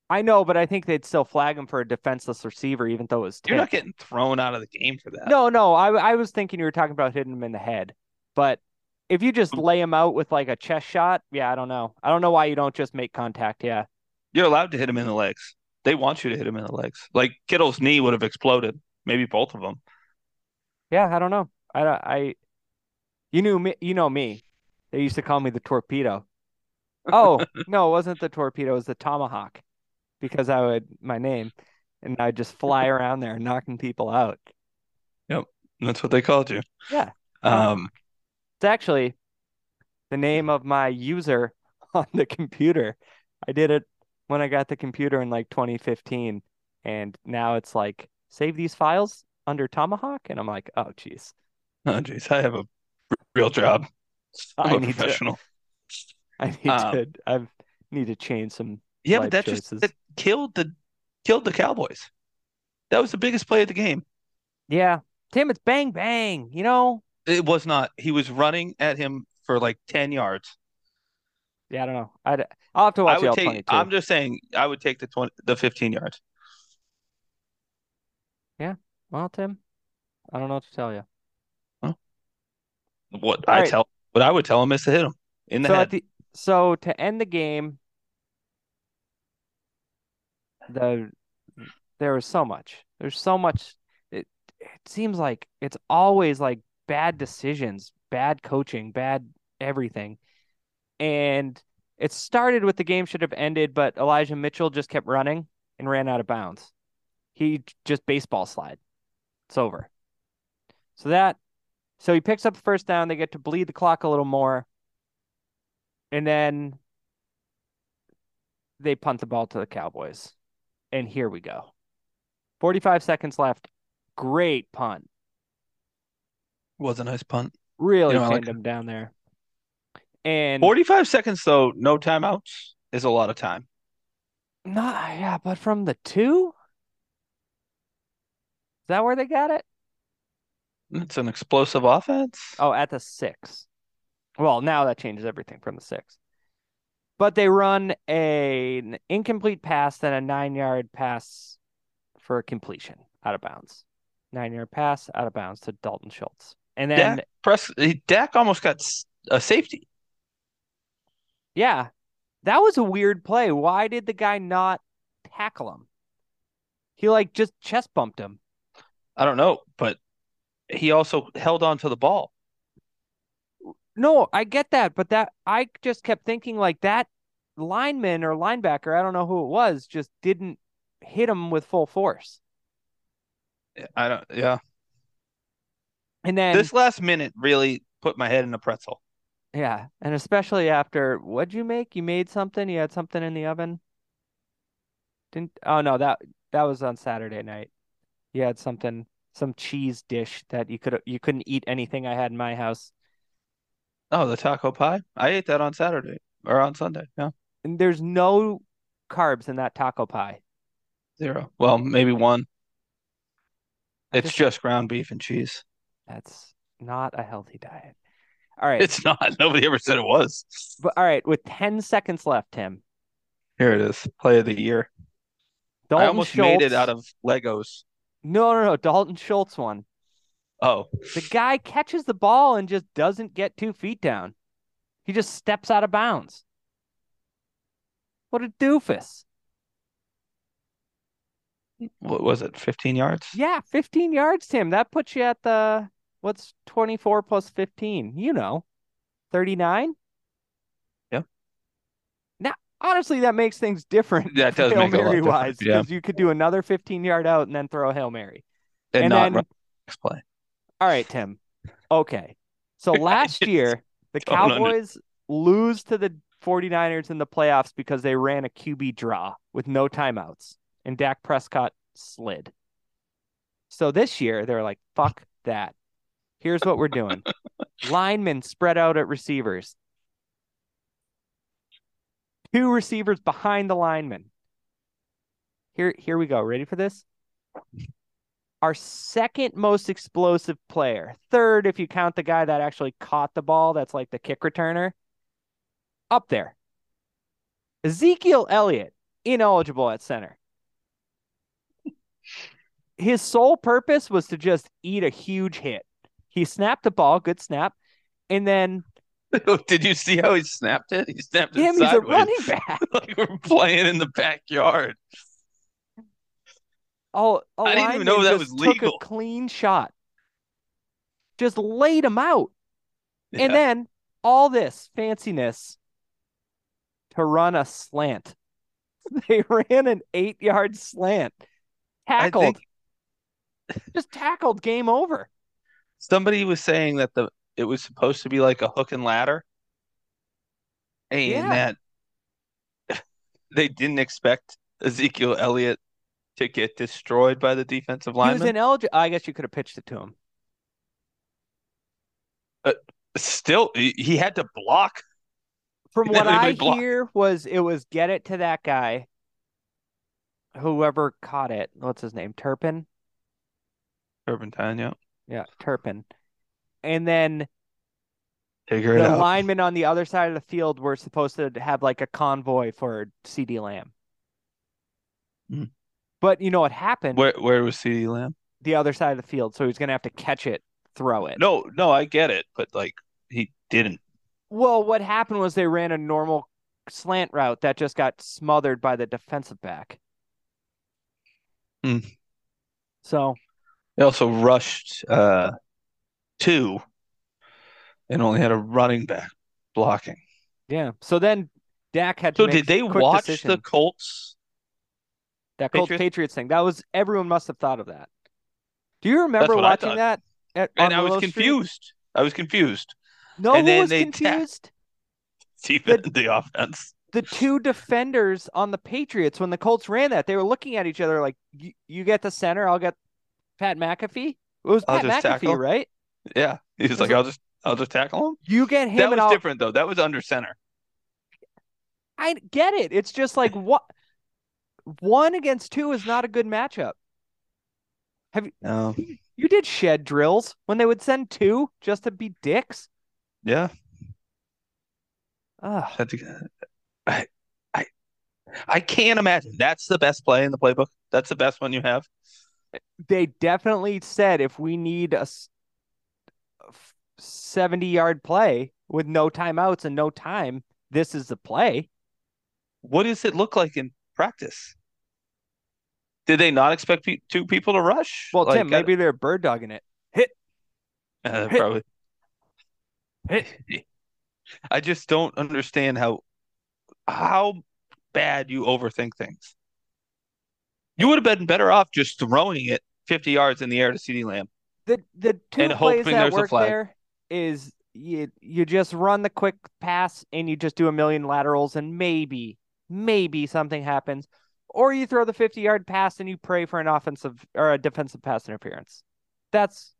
I know, but I think they'd still flag him for a defenseless receiver, even though it was You're not getting thrown out of the game for that. No, no, I I was thinking you were talking about hitting him in the head, but if you just lay him out with like a chest shot, yeah, I don't know. I don't know why you don't just make contact. Yeah, You're allowed to hit him in the legs. They want you to hit him in the legs. Like Kittle's knee would have exploded. Maybe both of them. yeah, I don't know. I I, you knew me. You know me. They used to call me the torpedo. Oh no, it wasn't the torpedo. It was the tomahawk, because I would my name, and I'd just fly around there knocking people out. Yep. That's what they called you. Yeah. Um, It's actually the name of my user on the computer. I did it when I got the computer in like 2015, and now it's like save these files under Tomahawk, and I'm like, oh geez, oh jeez, I have a real job. I'm I need to. I need Um, to, I need to change some. Yeah, but that just that killed the killed the Cowboys. That was the biggest play of the game. Yeah, Tim, it's bang bang. You know, It was not. He was running at him for like 10 yards. yeah, I don't know. I'd, I'll have to watch the would take 22. I'm just saying I would take the 20 the 15 yards. Yeah. Well, Tim, I don't know what to tell you. What All I right. tell what I would tell him is to hit him in the so head. at the so to end the game, the there was so much. There's so much. It it seems like it's always like bad decisions, bad coaching, bad everything, and it started with the game should have ended, but Elijah Mitchell just kept running and ran out of bounds. He just baseball slide. It's over. So that so he picks up the first down. They get to bleed the clock a little more. And then they punt the ball to the Cowboys. And here we go. 45 seconds left. Great punt. Was a nice punt. Really You know, I like him down there. And 45 seconds though, no timeouts is a lot of time. not yeah, but from the two? Is that where they got it? It's an explosive offense. Oh, at the six. Well, now that changes everything from the six. But they run a, an incomplete pass, then a nine yard pass for a completion out of bounds. Nine yard pass out of bounds to Dalton Schultz. And then, Dak, press, Dak almost got a safety. yeah, that was a weird play. Why did the guy not tackle him? He like just chest bumped him. I don't know, but he also held on to the ball. No, I get that, but that I just kept thinking like that lineman or linebacker, I don't know who it was, just didn't hit him with full force. I don't. Yeah, And then this last minute really put my head in a pretzel. yeah, and especially after what'd you make? You made something? You had something in the oven? Didn't oh no, that that was on Saturday night. You had something some cheese dish that you could you couldn't eat anything I had in my house. Oh, the taco pie. I ate that on Saturday or on Sunday. Yeah, And there's no carbs in that taco pie. zero. Well, maybe one. It's just- just ground beef and cheese. That's not a healthy diet. All right. It's not. Nobody ever said it was. But all right, with 10 seconds left, Tim. Here it is. Play of the year. Dalton I almost Schultz. made it out of Legos. No, no, no. Dalton Schultz one. Oh, The guy catches the ball and just doesn't get two feet down. He just steps out of bounds. What a doofus. what was it? 15 yards? Yeah, 15 yards, Tim. That puts you at the what's 24 plus 15? You know, 39? Yeah. Now, honestly, that makes things different. That does Hail make it a lot Mary wise, yeah. because you could do another 15 yard out and then throw a Hail Mary. And, And not then- next play. All right, Tim. Okay. So last year, the Cowboys lose to the 49ers in the playoffs because they ran a QB draw with no timeouts and Dak Prescott slid. So this year they're like, fuck that. Here's what we're doing. Linemen spread out at receivers. Two receivers behind the linemen. Here, here we go. Ready for this? Our second most explosive player, third if you count the guy that actually caught the ball, that's like the kick returner, up there. Ezekiel Elliott, ineligible at center. His sole purpose was to just eat a huge hit. He snapped the ball, good snap, and then Did you see how he snapped it? He snapped it him, he's a running back. like we're playing in the backyard. Oh, I didn't even know that was took legal. a clean shot, just laid him out, Yeah. and then all this fanciness to run a slant. They ran an eight-yard slant, tackled, think just tackled. Game over. Somebody was saying that the it was supposed to be like a hook and ladder, and Yeah. that they didn't expect Ezekiel Elliott to get destroyed by the defensive He was ineligible. I guess you could have pitched it to him. Uh, still, he, had to block. From what I blocked. hear, was it was get it to that guy, whoever caught it. What's his name? Turpin. Turpentine, yeah. Yeah, Turpin. And then Figure it the out. linemen on the other side of the field were supposed to have like a convoy for CeeDee Lamb. Hmm. But you know what happened? Where where was CeeDee Lamb? The other side of the field, so he's gonna have to catch it, throw it. No, no, I get it, but like he didn't. Well, what happened was they ran a normal slant route that just got smothered by the defensive back. Hmm. So They also rushed uh two and only had a running back blocking. yeah. So then Dak had to So did they watch decision. the Colts? that Colts Patriots? Patriots thing? That was everyone must have thought of that. Do you remember watching that? At, And I was Street? confused. I was confused. No, And who was confused? Defend the offense. the two defenders on the Patriots when the Colts ran that, they were looking at each other like, "You, you get the center, I'll get Pat McAfee." It was I'll Pat just McAfee, tackle. right? Yeah. he's was like, I'll just I'll just tackle him. You get him That was I'll. different though. That was under center. I get it. It's just like what one against two is not a good matchup. Have you? No. You did shed drills when they would send two just to be dicks. Yeah. Ugh. To- I I I can't imagine. That's the best play in the playbook. That's the best one you have. They definitely said if we need a 70 yard play with no timeouts and no time, this is the play. What does it look like in practice? Did they not expect pe- two people to rush? Well, Like, Tim, I- maybe they're bird dogging it. Uh, Hit. probably. Hit. I just don't understand how how bad you overthink things. You would have been better off just throwing it 50 yards in the air to CeeDee Lamb. The the two plays that work there is you you just run the quick pass and you just do a million laterals and maybe maybe something happens, or you throw the fifty yard pass and you pray for an offensive or a defensive pass interference. That's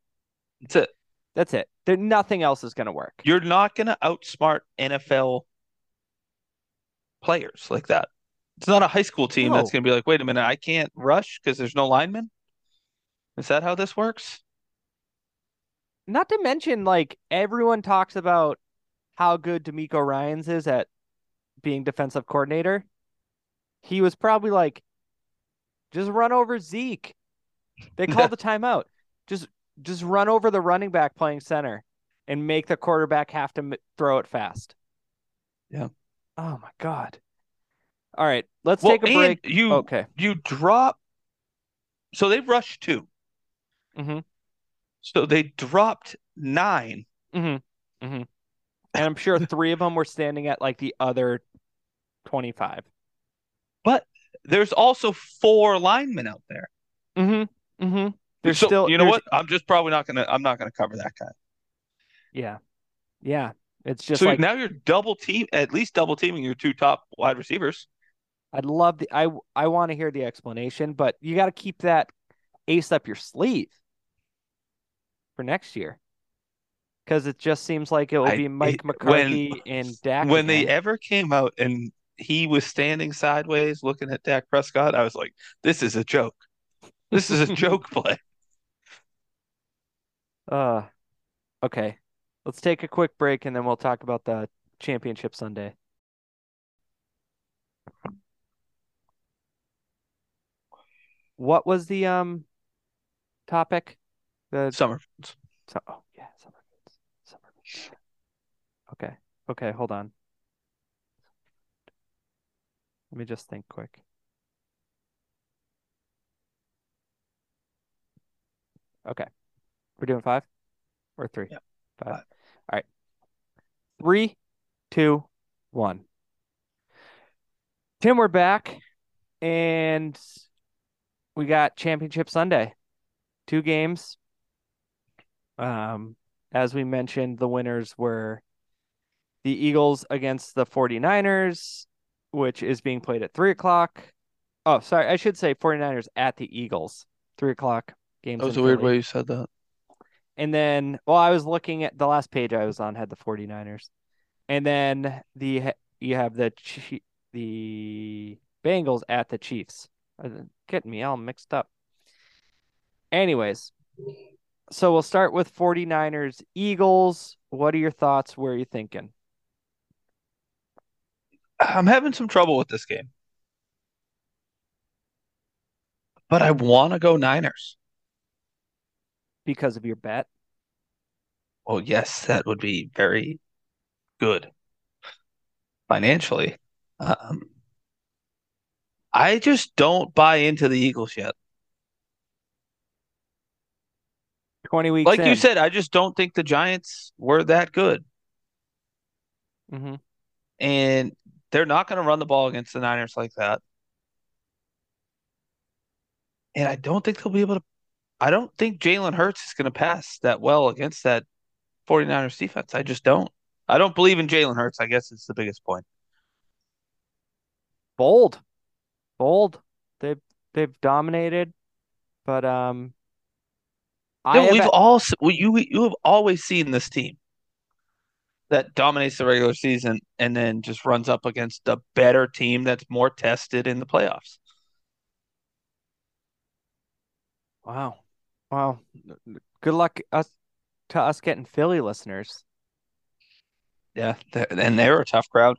That's it. that's it. There nothing else is going to work. You're not going to outsmart NFL players like that. It's not a high school team that's going to be like, wait a minute, I can't rush because there's no linemen. Is that how this works? Not to mention, like everyone talks about how good DeMeco Ryans is at being defensive coordinator. He was probably like, just run over Zeke. They called the timeout. Just just run over the running back playing center and make the quarterback have to m- throw it fast. Yeah. Oh my god. All right, let's Well, take a break. You Okay. you drop. So they rushed two. Mhm. So they dropped nine. Mm-hmm. Mm-hmm. And I'm sure three of them were standing at like the other 25. But there's also four linemen out there. Mm-hmm. Mm-hmm. There's so still you know what? I'm just probably not gonna. I'm not gonna cover that guy. Yeah. Yeah. It's just so like now you're double team, at least double teaming your two top wide receivers. I'd love the I I want to hear the explanation, but you got to keep that ace up your sleeve for next year? Because it just seems like it will be Mike McCarthy when- and Dak. when they ever came out and he was standing sideways looking at Dak Prescott, I was like, this is a joke. This is a joke play. Uh, okay. Let's take a quick break and then we'll talk about the championship Sunday. What was the um topic? The Summer. so, oh yeah, summer foods. Summer foods. Okay. Okay, hold on. Let me just think quick. Okay. We're doing five or three? Yep. Five. Five. All right. Three, two, one. Tim, we're back and we got Championship Sunday. Two games. Um, as we mentioned, the winners were the Eagles against the 49ers, which is being played at three o'clock. Oh, sorry, I should say 49ers at the Eagles. Three o'clock game. That was a weird way you said that. And then, well, I was looking at the last page I was on had the 49ers. And then the you have the the Bengals at the Chiefs. Getting me all mixed up. Anyways, so we'll start with 49ers Eagles. What are your thoughts? Where are you thinking? I'm having some trouble with this game. But I want to go Niners. Because of your bet? Oh, yes, that would be very good financially. Um, I just don't buy into the Eagles yet. 20 weeks Like you said, I just don't think the Giants were that good. Mhm. And they're not going to run the ball against the Niners like that. And I don't think they'll be able to. I don't think Jalen Hurts is going to pass that well against that 49ers defense. I just don't. I don't believe in Jalen Hurts. I guess it's the biggest point. Bold. Bold. They've they've dominated. But um I have we've a- all you you have always seen this team that dominates the regular season and then just runs up against a better team that's more tested in the playoffs. Wow. Wow. Good luck us to us getting Philly listeners. Yeah, and they're a tough crowd.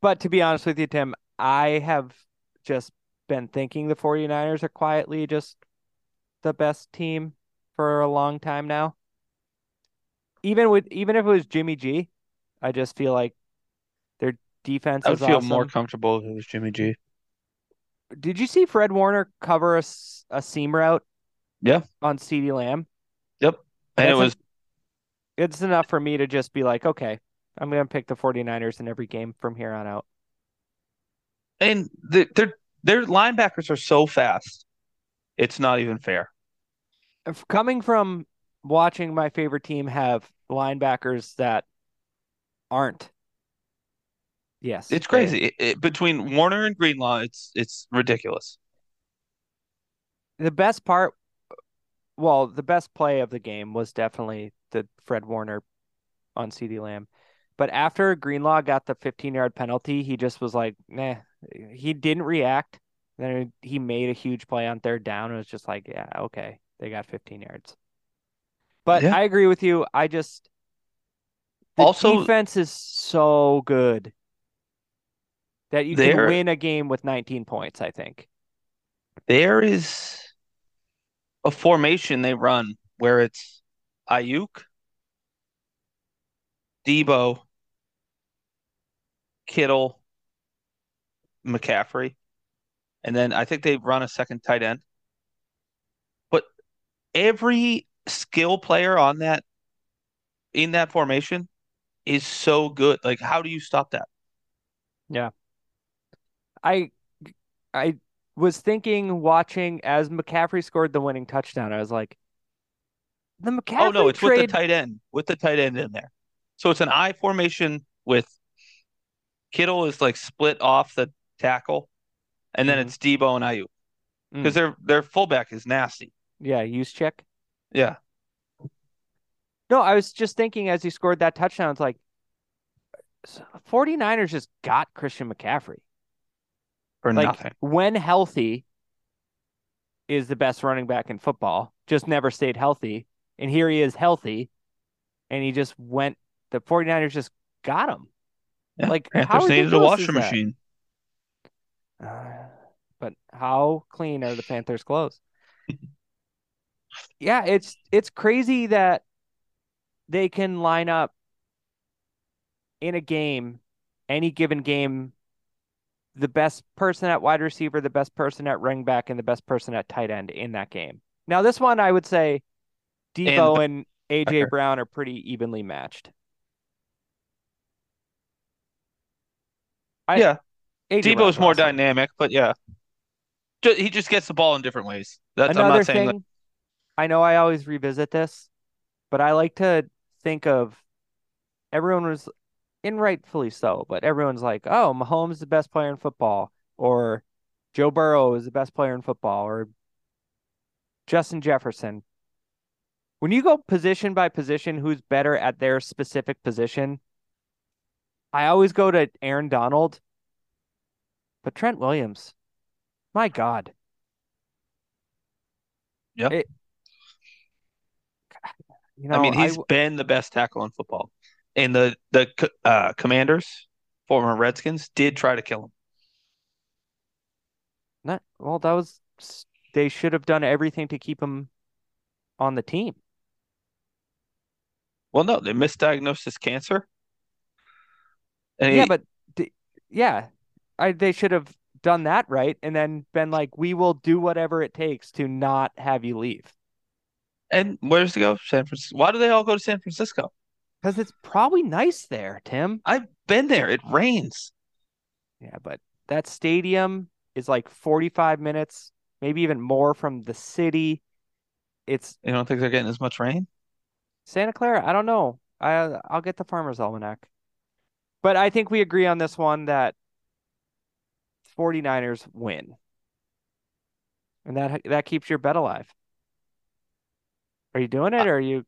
But to be honest with you, Tim, I have just been thinking the 49ers are quietly just the best team for a long time now. Even with even if it was Jimmy G, I just feel like their defense I would feel more comfortable if it was Jimmy G. Did you see Fred Warner cover a, a seam route? Yeah. On CeeDee Lamb? Yep. And it That's a- was It's enough for me to just be like, okay, I'm going to pick the 49ers in every game from here on out. And the, their their linebackers are so fast. It's not even fair. Coming from watching my favorite team have linebackers that aren't. Yes. It's crazy. It- it- between Warner and Greenlaw, it's it's ridiculous. The best part, well, the best play of the game was definitely the Fred Warner on CeeDee Lamb. But after Greenlaw got the 15 yard penalty, he just was like, nah, he didn't react. Then he made a huge play on third down. It was just like, yeah, okay, they got 15 yards. But Yeah. I agree with you. I just, the Also- defense is so good that you can win a game with 19 points, I think. There is a formation they run where it's Aiyuk, Deebo, Kittle, McCaffrey, and then I think they run a second tight end. But every skill player on that in that formation is so good. Like, how do you stop that? Yeah, I I was thinking watching as McCaffrey scored the winning touchdown. I was like, the McCaffrey Oh no, it's with the tight end, with the tight end in there. So it's an I formation with Kittle is like split off the tackle, and then Mhm. it's Deebo and Aiyuk. because their their fullback is nasty. Yeah, Juszczyk. Yeah, No, I was just thinking as he scored that touchdown, it's like 49ers just got Christian McCaffrey. for Like nothing. when healthy is the best running back in football. Just never stayed healthy. And here he is healthy. And he just went the 49ers just got him. Yeah, like, how Panthers needed a washer machine. Uh, but how clean are the Panthers' clothes? yeah, it's it's crazy that they can line up in a game, any given game, the best person at wide receiver, the best person at running back, and the best person at tight end in that game. Now, this one, I would say Deebo and, AJ Brown are pretty evenly matched. I- yeah, AJ Deebo's Brown's more awesome. dynamic, but yeah, Ju- he just gets the ball in different ways. That's I'm Another not saying. thing, I know I always revisit this, but I like to think of everyone was, and rightfully so, but everyone's like, oh, Mahomes is the best player in football, or Joe Burrow is the best player in football, or Justin Jefferson. When you go position by position, who's better at their specific position, I always go to Aaron Donald, but Trent Williams, my God. Yeah. It- you know, I mean, I he's w- been the best tackle in football, and the the uh, Commanders, former Redskins, did try to kill him. not well. That was they should have done everything to keep him on the team. Well, no, they misdiagnosed his cancer. And Yeah, he- but d- yeah, I they should have done that right, and then been like, we will do whatever it takes to not have you leave, and where's he go? San Francisco. Why do they all go to San Francisco? because it's probably nice there, Tim. I've been there. It rains. Yeah, but that stadium is like 45 minutes, maybe even more from the city. It's You don't think they're getting as much rain? Santa Clara. I don't know. I I'll get the Farmer's Almanac. But I think we agree on this one that 49ers win. And that that keeps your bet alive. Are you doing it or are you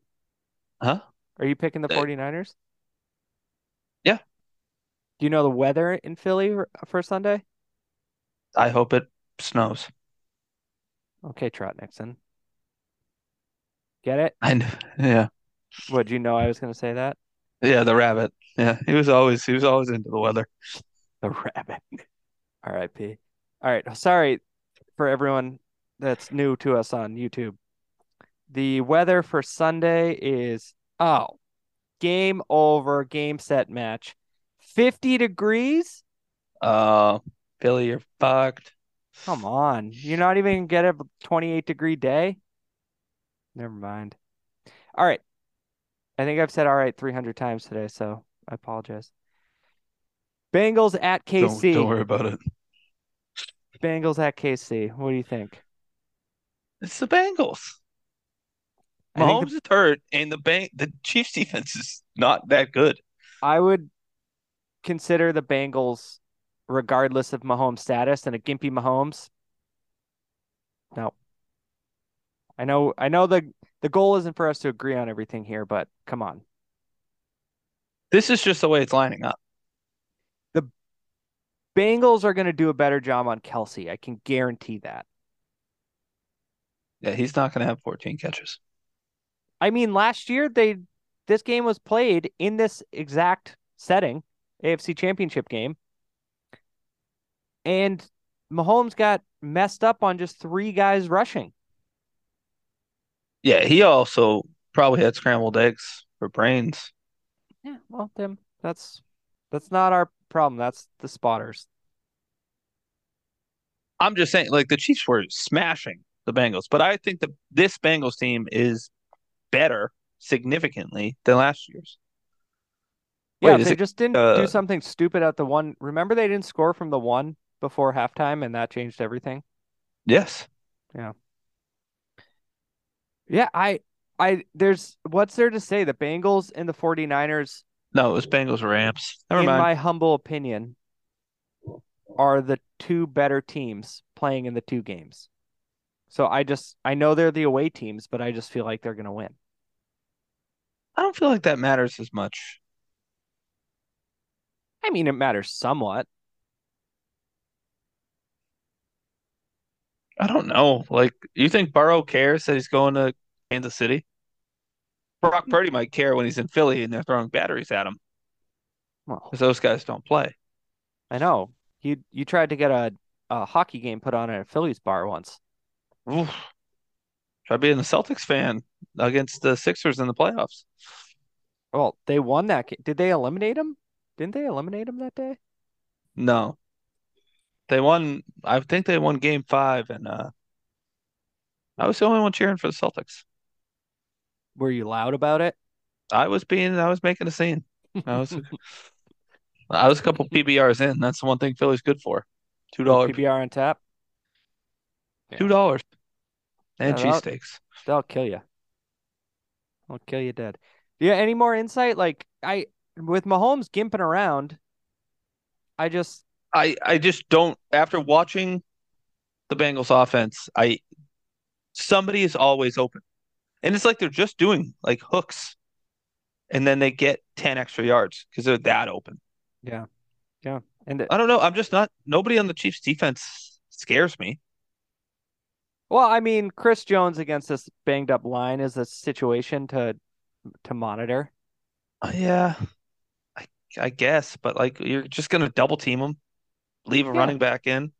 Huh? are you picking the Uh, 49ers? Yeah. Do you know the weather in Philly for- Sunday? I hope it snows. Okay, Trot Nixon. Get it? I kn- yeah. What, do you know I was going to say that? Yeah, the rabbit. Yeah, he was always he was always into the weather. The rabbit. R.I.P. All right. Sorry for everyone that's new to us on YouTube. The weather for Sunday is oh, game over, game set match. 50 degrees? Uh, Billy, you're fucked. Come on. You're not even gonna get a 28 degree day? Never mind. All right. I think I've said all right 300 times today, so I apologize. Bengals at Don't, KC. don't worry about it. Bengals at KC. What do you think? It's the Bengals. I think Mahomes is hurt, and the bang the Chiefs defense is not that good. I would consider the Bengals, regardless of Mahomes' status, and a gimpy Mahomes. No. I know I know the the goal isn't for us to agree on everything here, but come on. This is just the way it's lining up. The Bengals are going to do a better job on Kelce. I can guarantee that. Yeah, he's not going to have 14 catches. I mean, last year they this game was played in this exact setting, AFC Championship game. And Mahomes got messed up on just three guys rushing. Yeah, he also probably had scrambled eggs for brains. Yeah, well, Tim, that's that's not our problem. That's the spotters. I'm just saying, like the Chiefs were smashing the Bengals, but I think that this Bengals team is better significantly than last year's. Yeah, Wait, is they it, just didn't uh, do something stupid at the one. Remember, they didn't score from the one before halftime, and that changed everything. Yes. Yeah. Yeah, I, I, there's what's there to say? The Bengals and the 49ers, No, it was Bengals Rams. Never in mind. my humble opinion, are the two better teams playing in the two games. So I just I know they're the away teams, but I just feel like they're gonna win. I don't feel like that matters as much. I mean, it matters somewhat. I don't know. Like, you think Burrow cares that he's going to Kansas City? Brock Purdy might care when he's in Philly and they're throwing batteries at him Well, because those guys don't play. I know you you tried to get a, a hockey game put on at a Phillies bar once. Oof. Try being a Celtics fan against the Sixers in the playoffs. Well, they won that. Game. Did they eliminate him? Didn't they eliminate him that day? No. They won, I think they won game five, and uh, I was the only one cheering for the Celtics. Were you loud about it? I was being, I was making a scene. I was, I was a couple PBRs in. That's the one thing Philly's good for. Two dollars, PBR on tap. two dollars, and Yeah, that- cheesesteaks. They'll kill you. I'll kill you dead. Yeah. Any more insight? Like I with Mahomes gimping around, I just I I just don't. After watching the Bengals offense, I somebody is always open, and it's like they're just doing like hooks, and then they get ten extra yards because they're that open. yeah yeah and I don't know. I'm just not. Nobody on the Chiefs defense scares me. well, I mean, Chris Jones against this banged up line is a situation to to monitor. Uh, yeah, I I guess, but like you're just gonna double team them, leave a Yeah. running back in.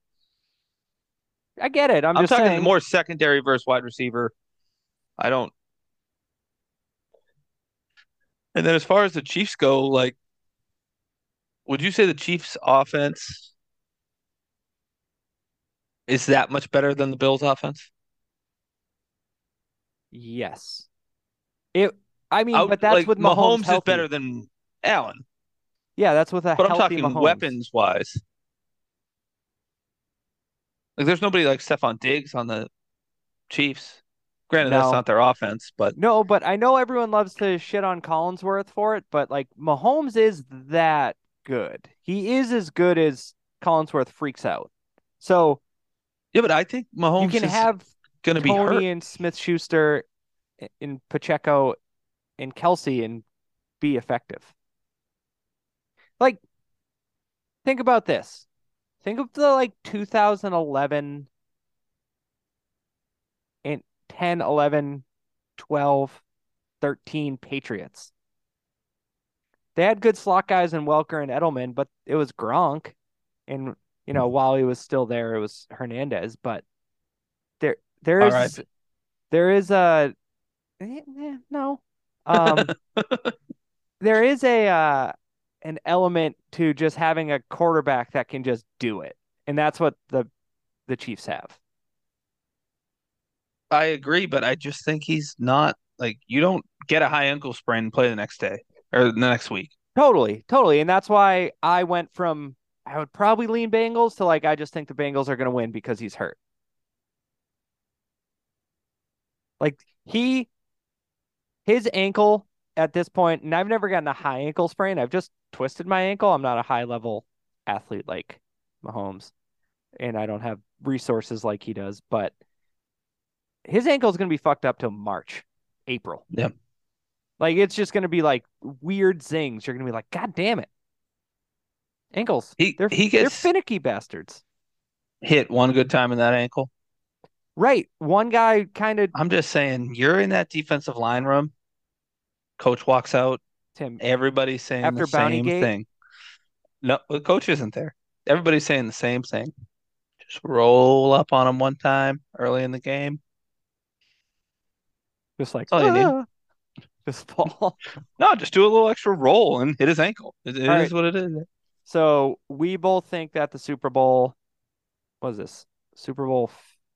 I get it. I'm, I'm just talking saying. more secondary versus wide receiver. I don't. And then as far as the Chiefs go, like, would you say the Chiefs offense is that much better than the Bills offense? Yes. It. I mean, Out- but that's like, with Mahomes, Mahomes is better than Allen, Yeah, that's with a but I'm talking Mahomes. weapons wise. Like, there's nobody like Stefon Diggs on the Chiefs. Granted, that's not their offense, but No, but I know everyone loves to shit on Collinsworth for it, but like Mahomes is that good. He is as good as Collinsworth freaks out. So yeah, but I think Mahomes you can is have going to be. Toney and Smith Schuster and Pacheco and Kelce and be effective. Like, think about this. Think of the like 2011 and 10, 11, 12, 13 Patriots. They had good slot guys in Welker and Edelman, but it was Gronk. And, you know, while he was still there, it was Hernandez. But there, there is, there is a, eh, eh, no, um, there is a, uh, an element to just having a quarterback that can just do it. And that's what the, the Chiefs have. I agree, but I just think he's not like you don't get a high ankle sprain and play the next day or the next week. Totally, totally. And that's why I went from I would probably lean Bengals to like I just think the Bengals are going to win because he's hurt. Like he his ankle at this point, and I've never gotten a high ankle sprain. I've just twisted my ankle. I'm not a high level athlete like Mahomes, and I don't have resources like he does, but his ankle is going to be fucked up till March, April. Yeah. Like it's just going to be like weird zings. You're going to be like, God damn it. Ankles. He They're he they're finicky bastards. hit one good time in that ankle. Right. One guy kind of I'm just saying, you're in that defensive line room. Coach walks out. Tim. Everybody's saying After the same Bountygate? thing. No, the coach isn't there. Everybody's saying the same thing. Just roll up on him one time early in the game. Just like That's all you need. "Ah," just fall. No, just do a little extra roll and hit his ankle. It, it is right. what it is. So we both think that the Super Bowl, what is this? Super Bowl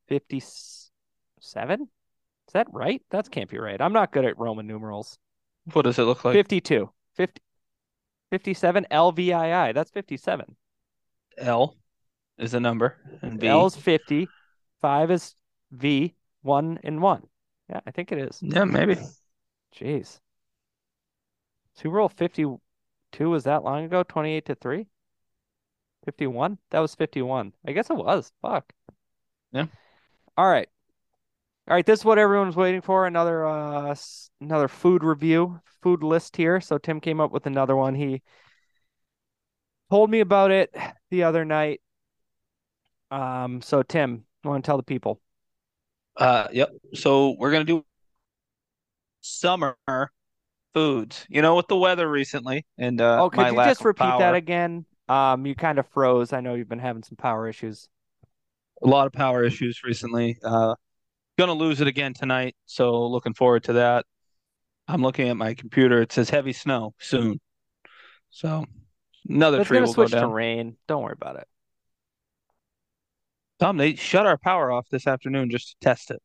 57? Is that right? That can't be right. I'm not good at Roman numerals. What does it look like? 52. 50, 57 LVII. That's 57. L is a number and V. L is 50. 5 is V. 1 and 1. Yeah, I think it is. Yeah, maybe. Jeez. Super Bowl 52 was that long ago? 28 to 3? 51? That was 51. I guess it was. Fuck. Yeah. All right. All right, this is what everyone's waiting for. Another uh another food review, food list here. So Tim came up with another one. He told me about it the other night. Um, so Tim, you want to tell the people? Uh, yep. So we're gonna do summer foods. You know, with the weather recently and uh Oh, could you just repeat that again? Um, you kind of froze. I know you've been having some power issues. a lot of power issues recently. Uh, gonna lose it again tonight, so looking forward to that. I'm looking at my computer. It says heavy snow soon. So another it's tree gonna will go switch to rain. Don't worry about it. Tom, they shut our power off this afternoon just to test it.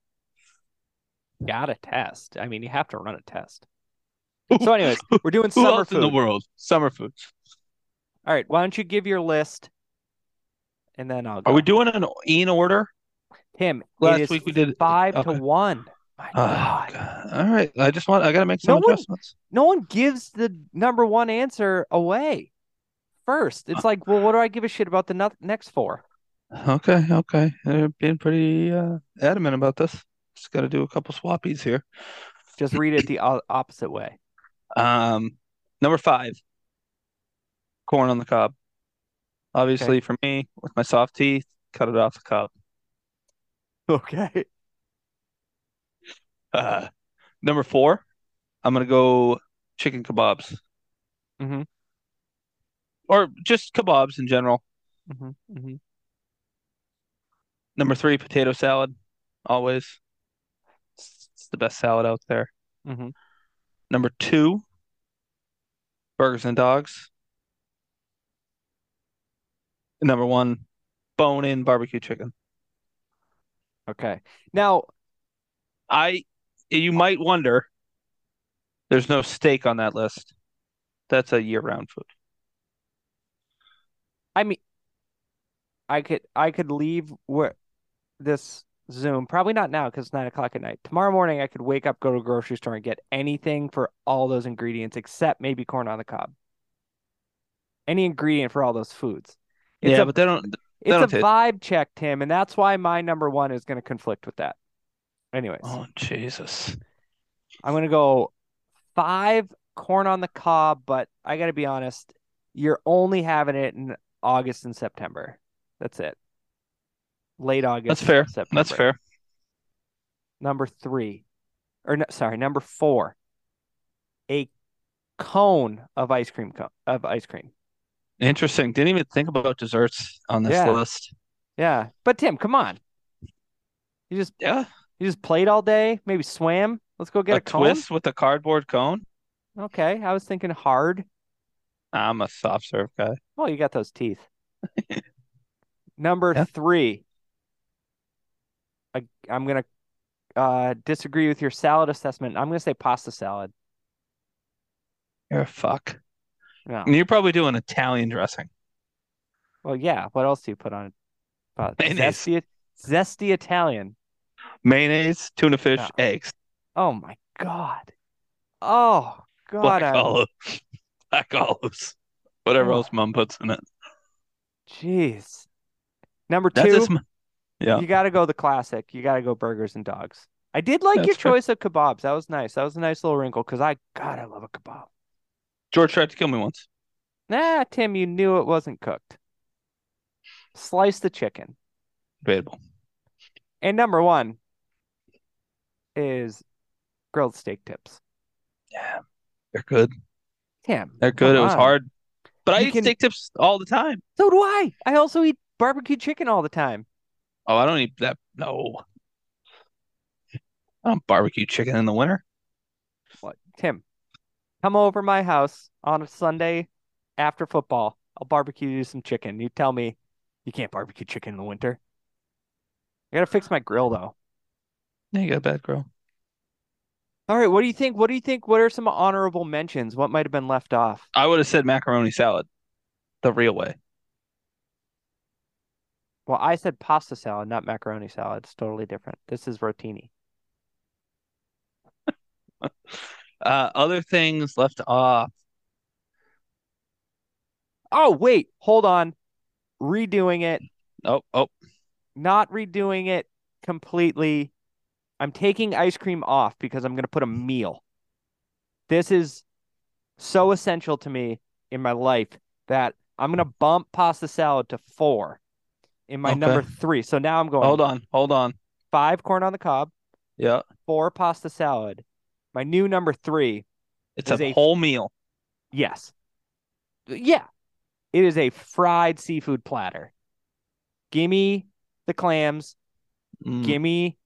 Got a test. I mean, you have to run a test. So, anyways, we're doing Who summer else in the world? Summer foods. All right, why don't you give your list and then I'll Are we doing an in order? Tim, Last week we did. five to one. Oh. All right. I just want. I gotta make some No one- adjustments. No one gives the number one answer away first. It's uh, like, well, what do I give a shit about the no- next four? Okay. Okay. They're being pretty uh, adamant about this. Just got to do a couple swappies here. Just read it the o- opposite way. Um, number five, corn on the cob. Obviously, for me, with my soft teeth, cut it off the cob. Okay. Uh, number four, I'm gonna go chicken kebabs, Mhm. or just kebabs in general. hmm hmm Number three, potato salad, always. It's, the best salad out there. hmm Number two, burgers and dogs. And number one, bone-in barbecue chicken. Okay. Now, I, you might wonder, there's no steak on that list. That's a year-round food. I mean, I could I could leave where this Zoom probably not now because it's nine o'clock at night. Tomorrow morning, I could wake up, go to a grocery store, and get anything for all those ingredients except maybe corn on the cob. Any ingredient for all those foods. It's yeah, a but they don't. it's a don't taste- vibe check, Tim, and that's why my number one is going to conflict with that. Anyways, Oh, Jesus. I'm going to go five corn on the cob, but I got to be honest, you're only having it in August and September. That's it. Late August. That's fair. September. That's fair. Number three, or no, sorry, number four, a cone of ice cream co- of ice cream. Interesting. Didn't even think about desserts on this Yeah. list. Yeah, but Tim, come on. You just Yeah. you just played all day, maybe swam. Let's go get a, a cone. twist with a cardboard cone. Okay, I was thinking hard. I'm a soft serve guy. Well, you got those teeth. Number Yeah. three. I, I'm gonna uh, disagree with your salad assessment. I'm gonna say pasta salad. You're a fuck. No. And you're probably doing Italian dressing. Well, yeah. What else do you put on it? Uh, Mayonnaise. zesty, zesty Italian. Mayonnaise, tuna fish, No. eggs. Oh my God. Oh God. Black I'm- Black olives. Whatever Oh. else mom puts in it. Jeez. Number That's two, my- yeah. you got to go the classic. You got to go burgers and dogs. I did like your That's fair. choice of kebabs. That was nice. That was a nice little wrinkle because I, God, I love a kebab. George tried to kill me once. Nah, Tim, you knew it wasn't cooked. Slice the chicken. Debatable. And number one is grilled steak tips. Yeah. They're good. Tim, They're good. It was on. hard. But I You eat can- steak tips all the time. So do I. I also eat barbecue chicken all the time. Oh, I don't eat that. No. I don't barbecue chicken in the winter. What? Tim, come over my house on a Sunday after football. I'll barbecue you some chicken. You tell me you can't barbecue chicken in the winter. I gotta fix my grill though. Yeah, you got a bad grill. All right, what do you think? What do you think? What are some honorable mentions? What might have been left off? I would have said macaroni salad the real way. Well, I said pasta salad, not macaroni salad. It's totally different. This is rotini. Uh, other things left off. Oh, wait, hold on. Redoing it, Oh, oh, not redoing it completely. I'm taking ice cream off because I'm going to put a meal. This is so essential to me in my life that I'm going to bump pasta salad to four in my Okay. number three. So now I'm going Hold on, hold on. five corn on the cob, Yeah, four pasta salad. My new number three, it's Is a a- whole meal. yes. Yeah. It is a fried seafood platter. Gimme the clams, Mm, gimme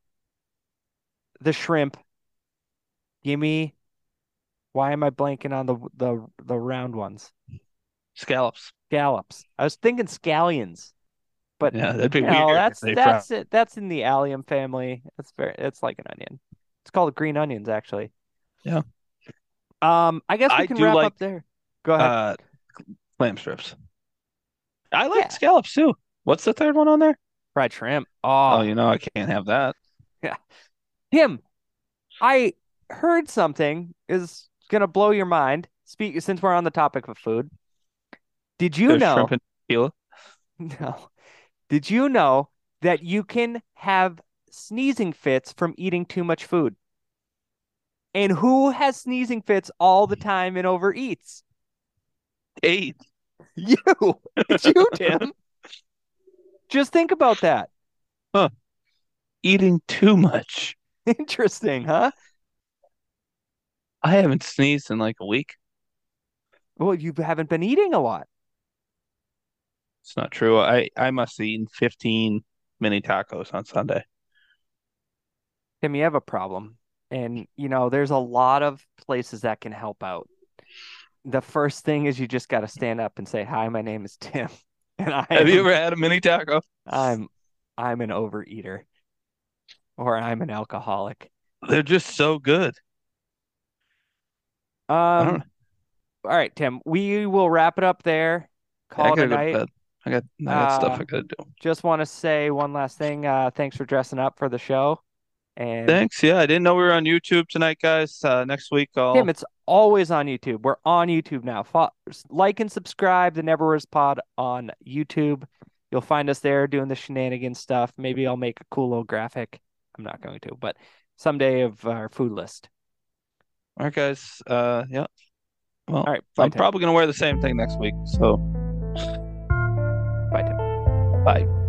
the shrimp. Gimme why am I blanking on the the the round ones? scallops. Scallops. I was thinking scallions. But Yeah, that'd be you know, that's that's it. That's in the allium family. It's very it's like an onion. It's called green onions, actually. Yeah. Um, I guess we I can wrap like- up there. Go ahead. uh, clam strips. I like Yeah. scallops too. What's the third one on there? Fried shrimp. Oh, Oh, you know I can't have that. Yeah. Tim, I heard something is gonna blow your mind. Speak since we're on the topic of food. Did you There's know? shrimp and tequila. No. Did you know that you can have sneezing fits from eating too much food? And who has sneezing fits all the time and overeats? Eight. You. It's you, Tim. Just think about that. Huh. Eating too much. Interesting, huh? I haven't sneezed in like a week. Well, you haven't been eating a lot. It's not true. I I must have eaten 15 mini tacos on Sunday. Tim, you have a problem. And, you know, there's a lot of places that can help out. The first thing is you just got to stand up and say, "Hi, my name is Tim." And I Have you ever had a mini taco? I'm I'm an overeater or I'm an alcoholic. They're just so good. Um all right, Tim, we will wrap it up there. Call it a night. I got I got stuff Uh, I gotta do. Just want to say one last thing. Uh thanks for dressing up for the show. And Thanks. Yeah, I didn't know we were on YouTube tonight, guys. Uh, next week I'll Tim, it's always on YouTube. We're on YouTube now. Like and subscribe the Never Words Pod on YouTube. You'll find us there doing the shenanigans stuff. Maybe I'll make a cool little graphic. I'm not going to, but someday of our food list. All right, guys. Uh, yeah. Well, All right, bye, I'm Tim. probably gonna wear the same thing next week. So. Bye.